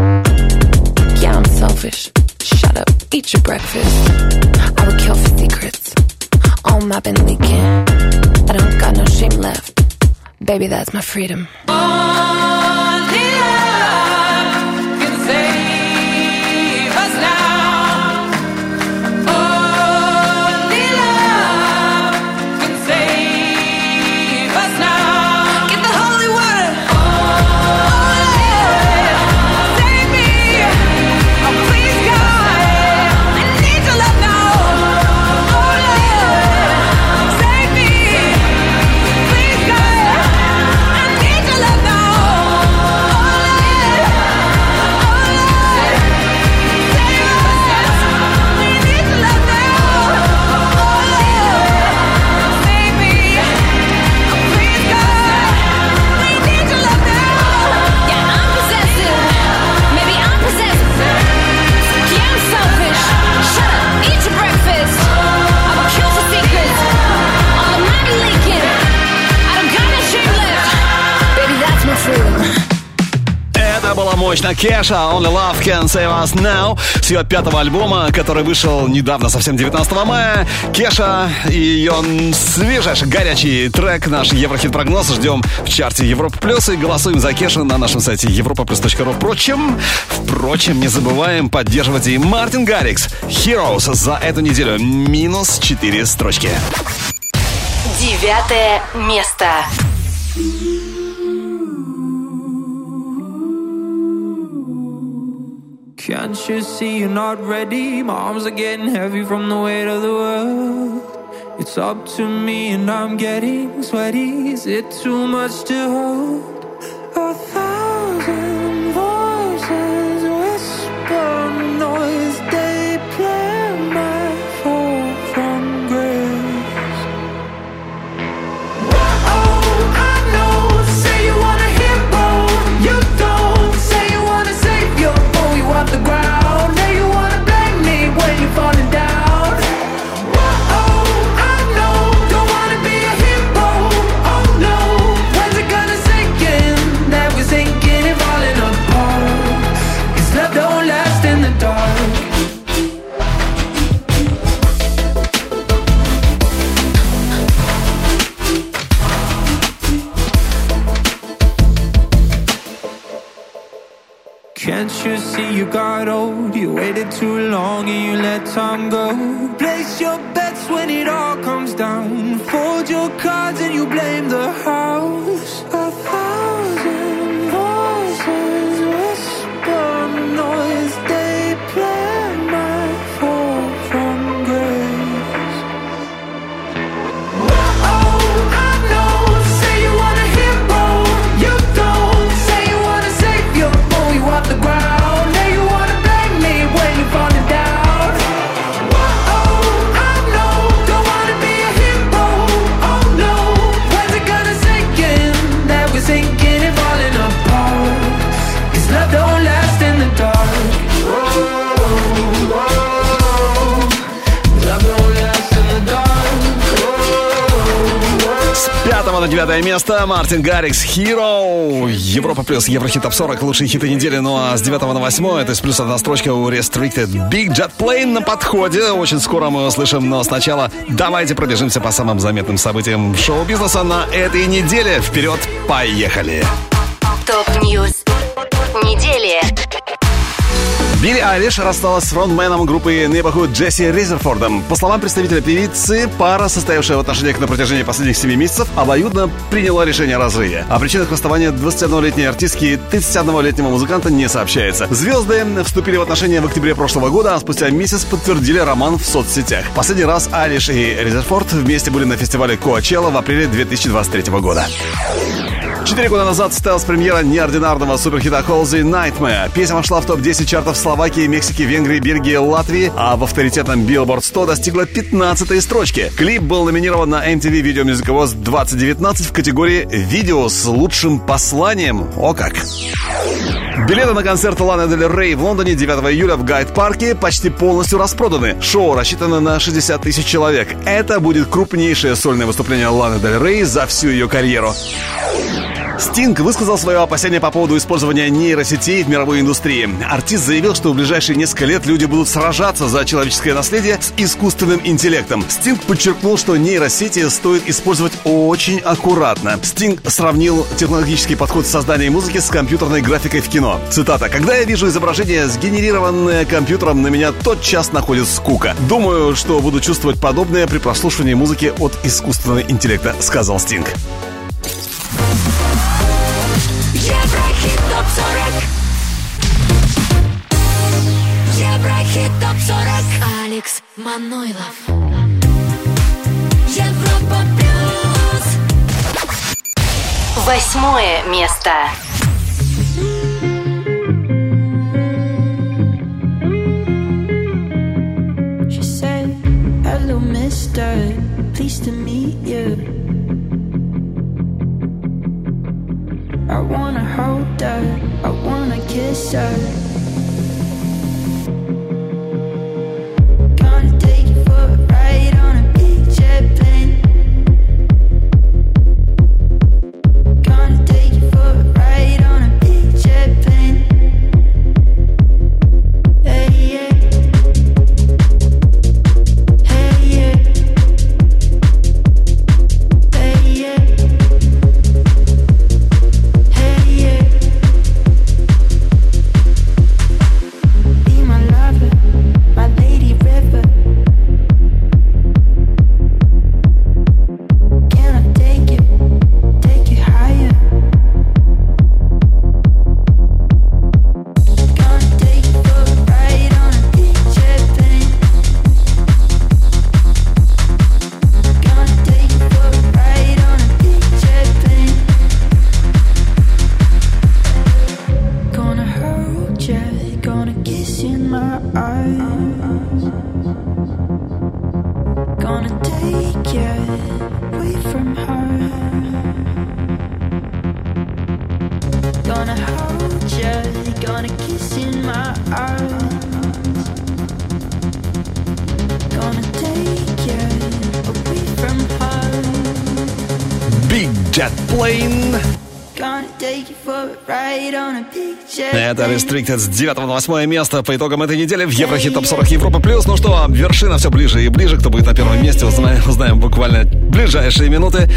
Yeah, I'm selfish. Shut up, eat your breakfast. I would kill for secrets. All my been leaking. I don't got no shame left. Baby, that's my freedom. Only мощно. Кеша, Only Love Can Save Us Now. С ее пятого альбома, который вышел недавно, совсем 19 мая. Кеша и ее свежайший горячий трек, наш Еврохит-прогноз. Ждем в чарте Европа Плюс и голосуем за Кеша на нашем сайте europaplus.ru. Впрочем, впрочем, не забываем поддерживать и Мартин Гаррикс. Heroes за эту неделю. Минус 4 строчки. Девятое место. Can't you see you're not ready? My arms are getting heavy from the weight of the world. It's up to me and I'm getting sweaty. Is it too much to hold? Too long and you let time go. Place your bets when it all comes down. Fold your cards and you blame the house. A thousand voices whisper noise. Девятое место. Мартин Гаррикс, Hero. Европа плюс Еврохит Топ 40. Лучшие хиты недели. Ну а с 9 на 8, то есть плюс одна строчка у Restricted. Big Jet Plane на подходе. Очень скоро мы услышим, но сначала давайте пробежимся по самым заметным событиям шоу-бизнеса на этой неделе. Вперед, поехали! Top news недели. Билли Айлиш рассталась с фронтменом группы Neighborhood Джесси Резерфордом. По словам представителя певицы, пара, состоявшая в отношениях на протяжении последних 7 месяцев, обоюдно приняла решение о разрыве. О причинах расставания 21-летней артистки и 31-летнего музыканта не сообщается. Звезды вступили в отношения в октябре прошлого года, а спустя месяц подтвердили роман в соцсетях. Последний раз Айлиш и Резерфорд вместе были на фестивале Коачелла в апреле 2023 года. Четыре года назад состоялась премьера неординарного суперхита Холзи Nightmare. Песня вошла в топ-10 чартов Словакии, Мексики, Венгрии, Бельгии, Латвии, а в авторитетном Billboard 100 достигла 15 строчки. Клип был номинирован на MTV Video Music Awards 2019 в категории «Видео с лучшим посланием». О как! Билеты на концерт Ланы Дель Рей в Лондоне 9 июля в Гайд-парке почти полностью распроданы. Шоу рассчитано на 60 тысяч человек. Это будет крупнейшее сольное выступление Ланы Дель Рей за всю ее карьеру. Стинг высказал свое опасение по поводу использования нейросетей в мировой индустрии. Артист заявил, что в ближайшие несколько лет люди будут сражаться за человеческое наследие с искусственным интеллектом. Стинг подчеркнул, что нейросети стоит использовать очень аккуратно. Стинг сравнил технологический подход в создании музыки с компьютерной графикой в кино. Цитата. «Когда я вижу изображение, сгенерированное компьютером, на меня тотчас находит скука. Думаю, что буду чувствовать подобное при прослушивании музыки от искусственного интеллекта», сказал Стинг. Еврохит ТОП-40 Еврохит ТОП-40 Алекс Манойлов. Европа Плюс Восьмое место. She said, Hello, mister. Pleased to meet you. I wanna hold her. I wanna kiss her. Restricted с 9 на 8 место по итогам этой недели в Еврохит Топ 40 Европа Плюс. Ну что, вершина все ближе и ближе. Кто будет на первом месте, узнаем, узнаем буквально в ближайшие минуты.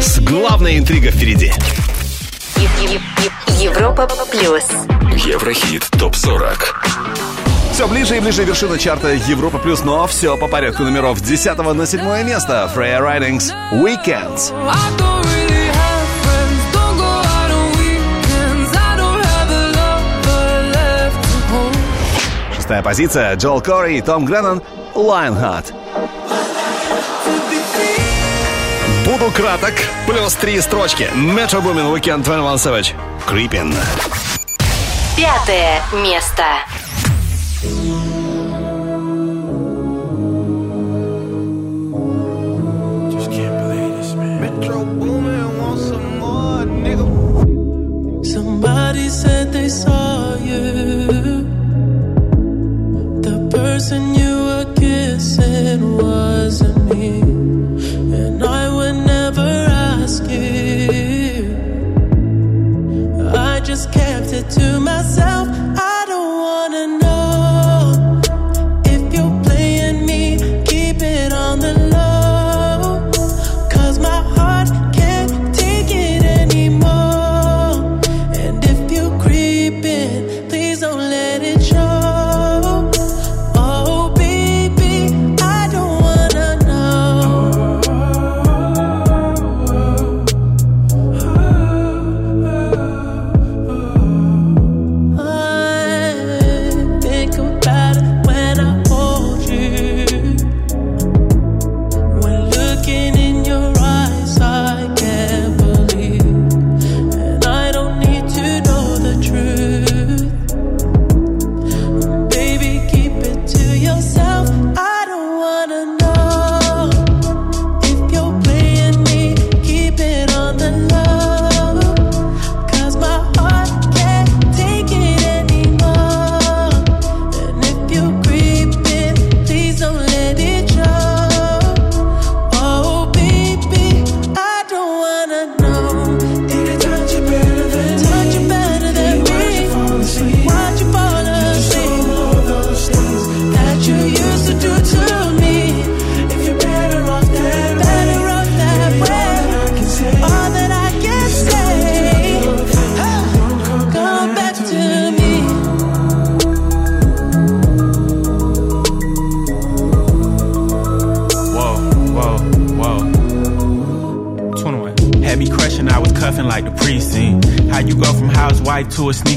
С главной интригой впереди. Европа плюс. Еврохит ТОП-40. Все ближе и ближе вершина чарта Европа Плюс, но все по порядку номеров. С 10 на 7 место Freya Ridings Weekends. Шестая позиция Джоэл Кори и Том Греннон Lionheart. Буду краток. Плюс три строчки. Metro Boomin Weekend 21 Savage. Creepin. Пятое место.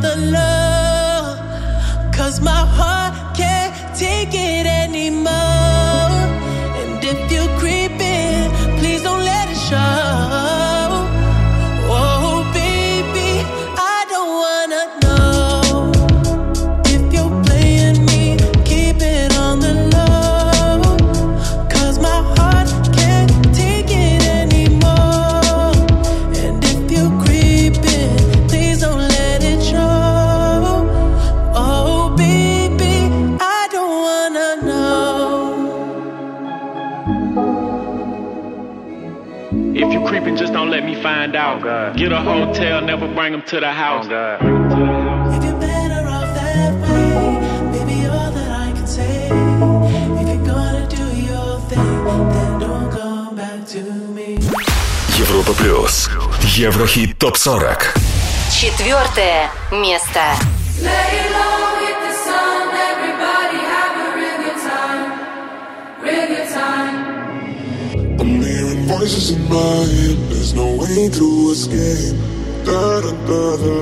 the love. Just don't let me find out. Get a hotel, never bring them to the house. If you're better off that way, baby, all that I can say. If you're gonna do your thing, then don't come back to me. Европа плюс. Еврохит топ 40. Четвертое место. Lay low, hit the sun, everybody have a real good time, real good time. I'm hearing voices in my head. There's no way to escape. Da da da da.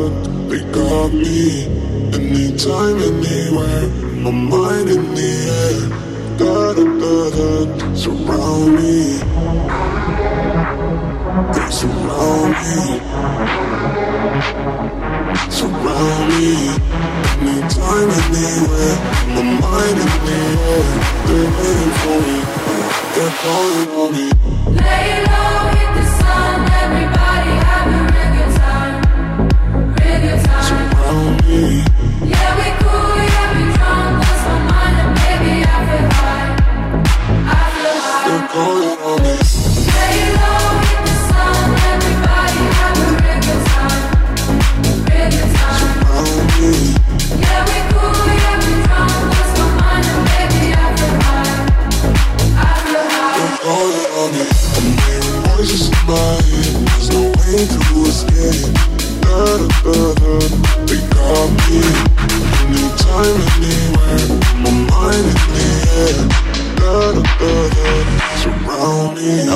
They got me. Anytime, anywhere. My mind in the air. Da da da da. Surround me. They surround me. Surround me. Anytime, anywhere. My mind in the air. They're waiting for me. They're calling on me. Lay low, everybody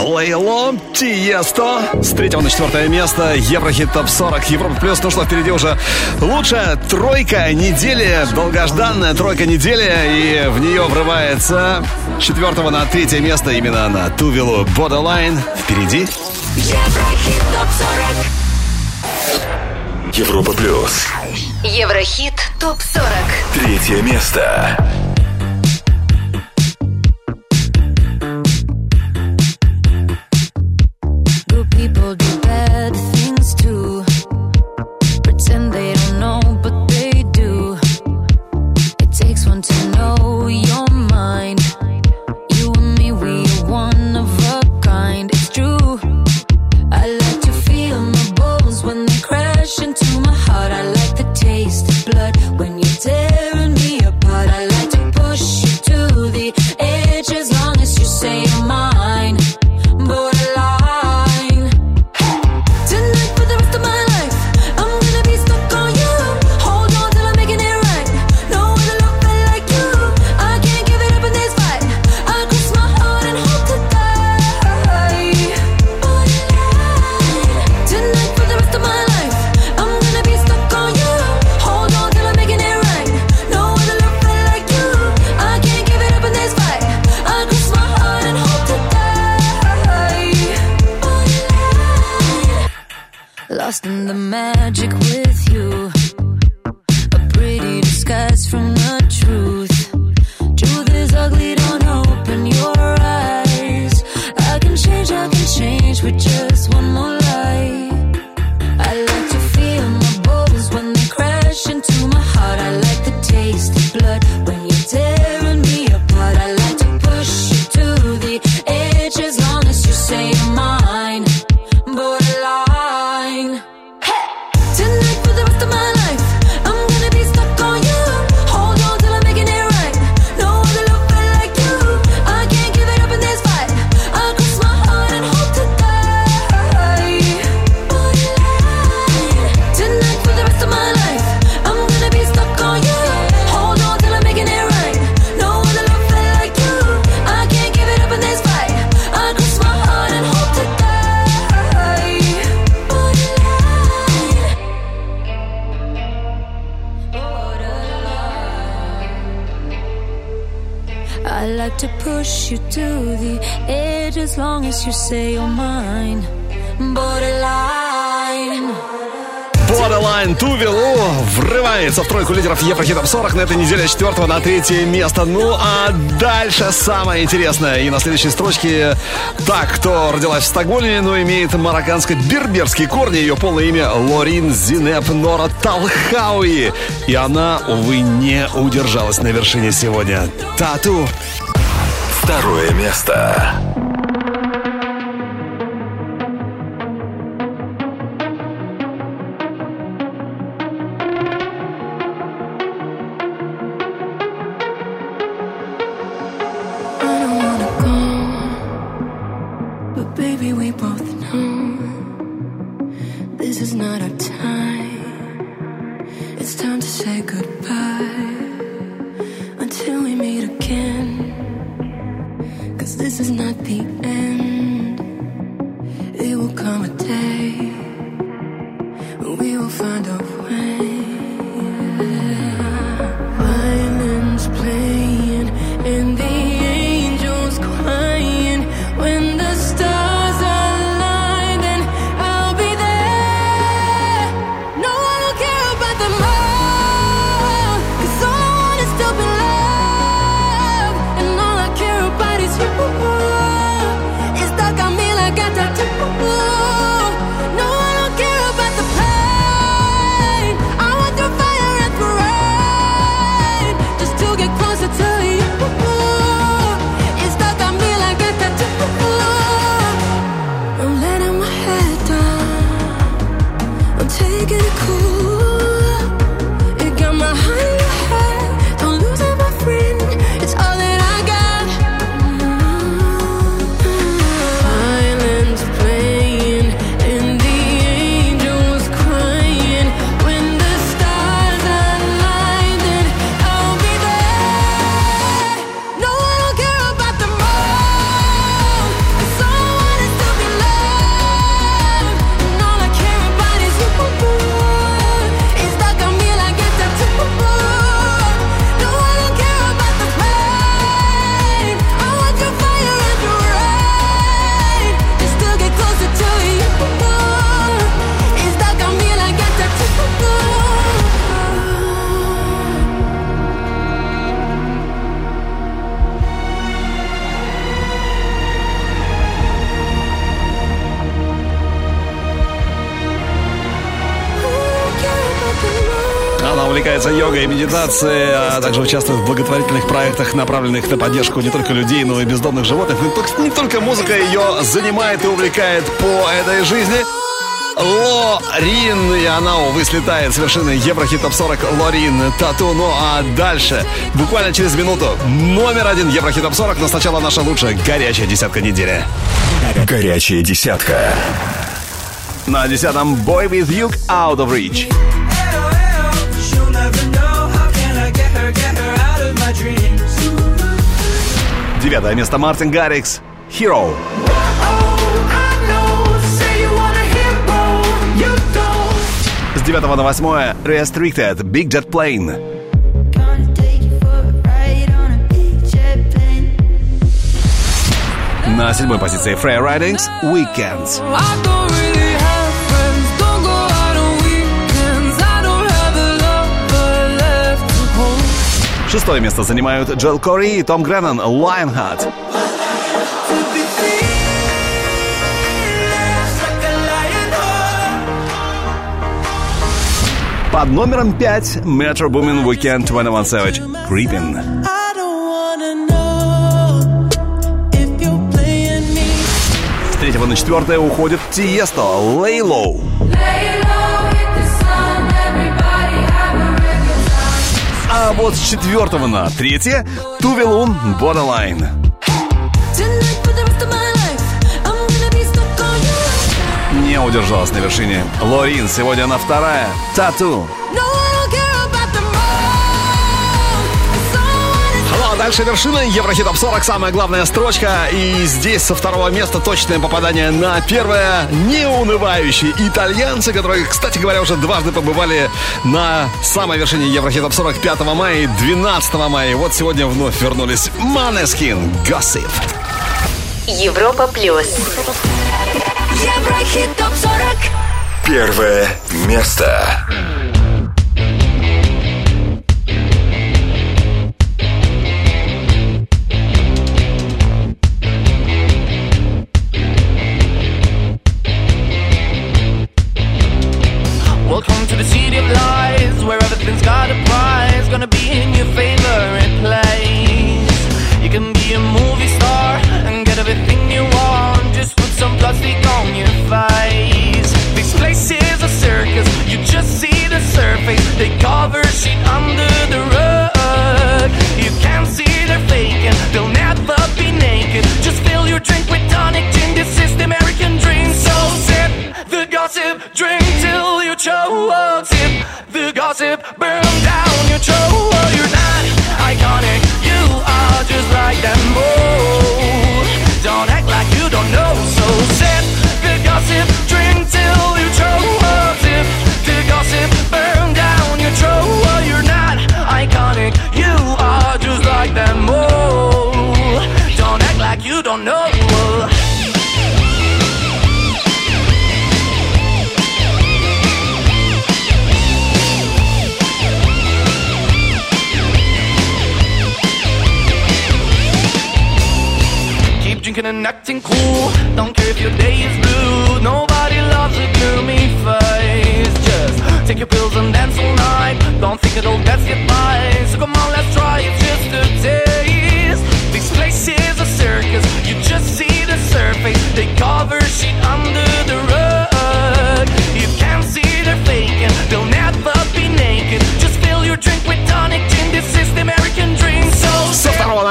Лейло, Тиесто. С третьего на четвертое место. Еврохит ТОП 40. Европа Плюс. Ну что, впереди уже лучшая тройка недели. Долгожданная тройка недели. И в нее врывается с четвертого на третье место именно на Тувелу Borderline. Впереди. Еврохит топ Европа плюс. Еврохит топ-40. Третье место. Know, but they do. It takes one to know your mind. четвертого на третье место. Ну а дальше самое интересное. И на следующей строчке так, кто родилась в Стокгольме, но имеет марокканско-берберские корни. Ее полное имя Лорин Зинеп Нора Талхауи. И она, увы, не удержалась на вершине сегодня. Тату. Второе место. will come a day. Йогой и медитацией, а также участвует в благотворительных проектах, направленных на поддержку не только людей, но и бездомных животных. Не только музыка ее занимает и увлекает по этой жизни. Лорин, и она, увы, слетает с вершины Еврохит Топ 40 Лорин Тату. Ну а дальше, буквально через минуту, номер один Еврохит Топ 40, но сначала наша лучшая горячая десятка недели. Горячая десятка. На десятом Boy With You Out of Reach. Девятое место Мартин Гаррикс Hero. С 9 на 8 Restricted Big Jet Plane. На седьмой позиции Freya Ridings Weekends. Шестое место занимают Джоэл Кори и Том Греннон Lionheart. Под номером 5 Metro Boomin Weekend 21 Savage Creepin. С третьего на четвертое уходит Тиесто Lay Low. А вот с четвертого на третье Тувелун Borderline. Не удержалась на вершине. Лорин сегодня на вторая. Тату. Дальше вершина Еврохит Топ 40, самая главная строчка. И здесь со второго места точное попадание на первое. Неунывающие итальянцы, которые, кстати говоря, уже дважды побывали на самой вершине Еврохит Топ 40 5 мая и 12 мая. И вот сегодня вновь вернулись Манескин Gossip. Европа плюс. Еврохит топ 40 Первое место. Take old, that's it.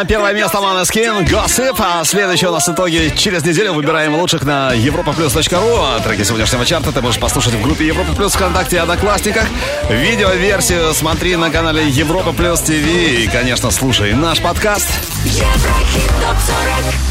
Первое место Maneskin Gossip, а следующие у нас итоги через неделю выбираем лучших на europaplus.ru. Треки сегодняшнего чарта ты можешь послушать в группе Европа Плюс ВКонтакте и Одноклассниках. Видеоверсию смотри на канале Европа Плюс ТВ и, конечно, слушай наш подкаст. Еврохит топ 40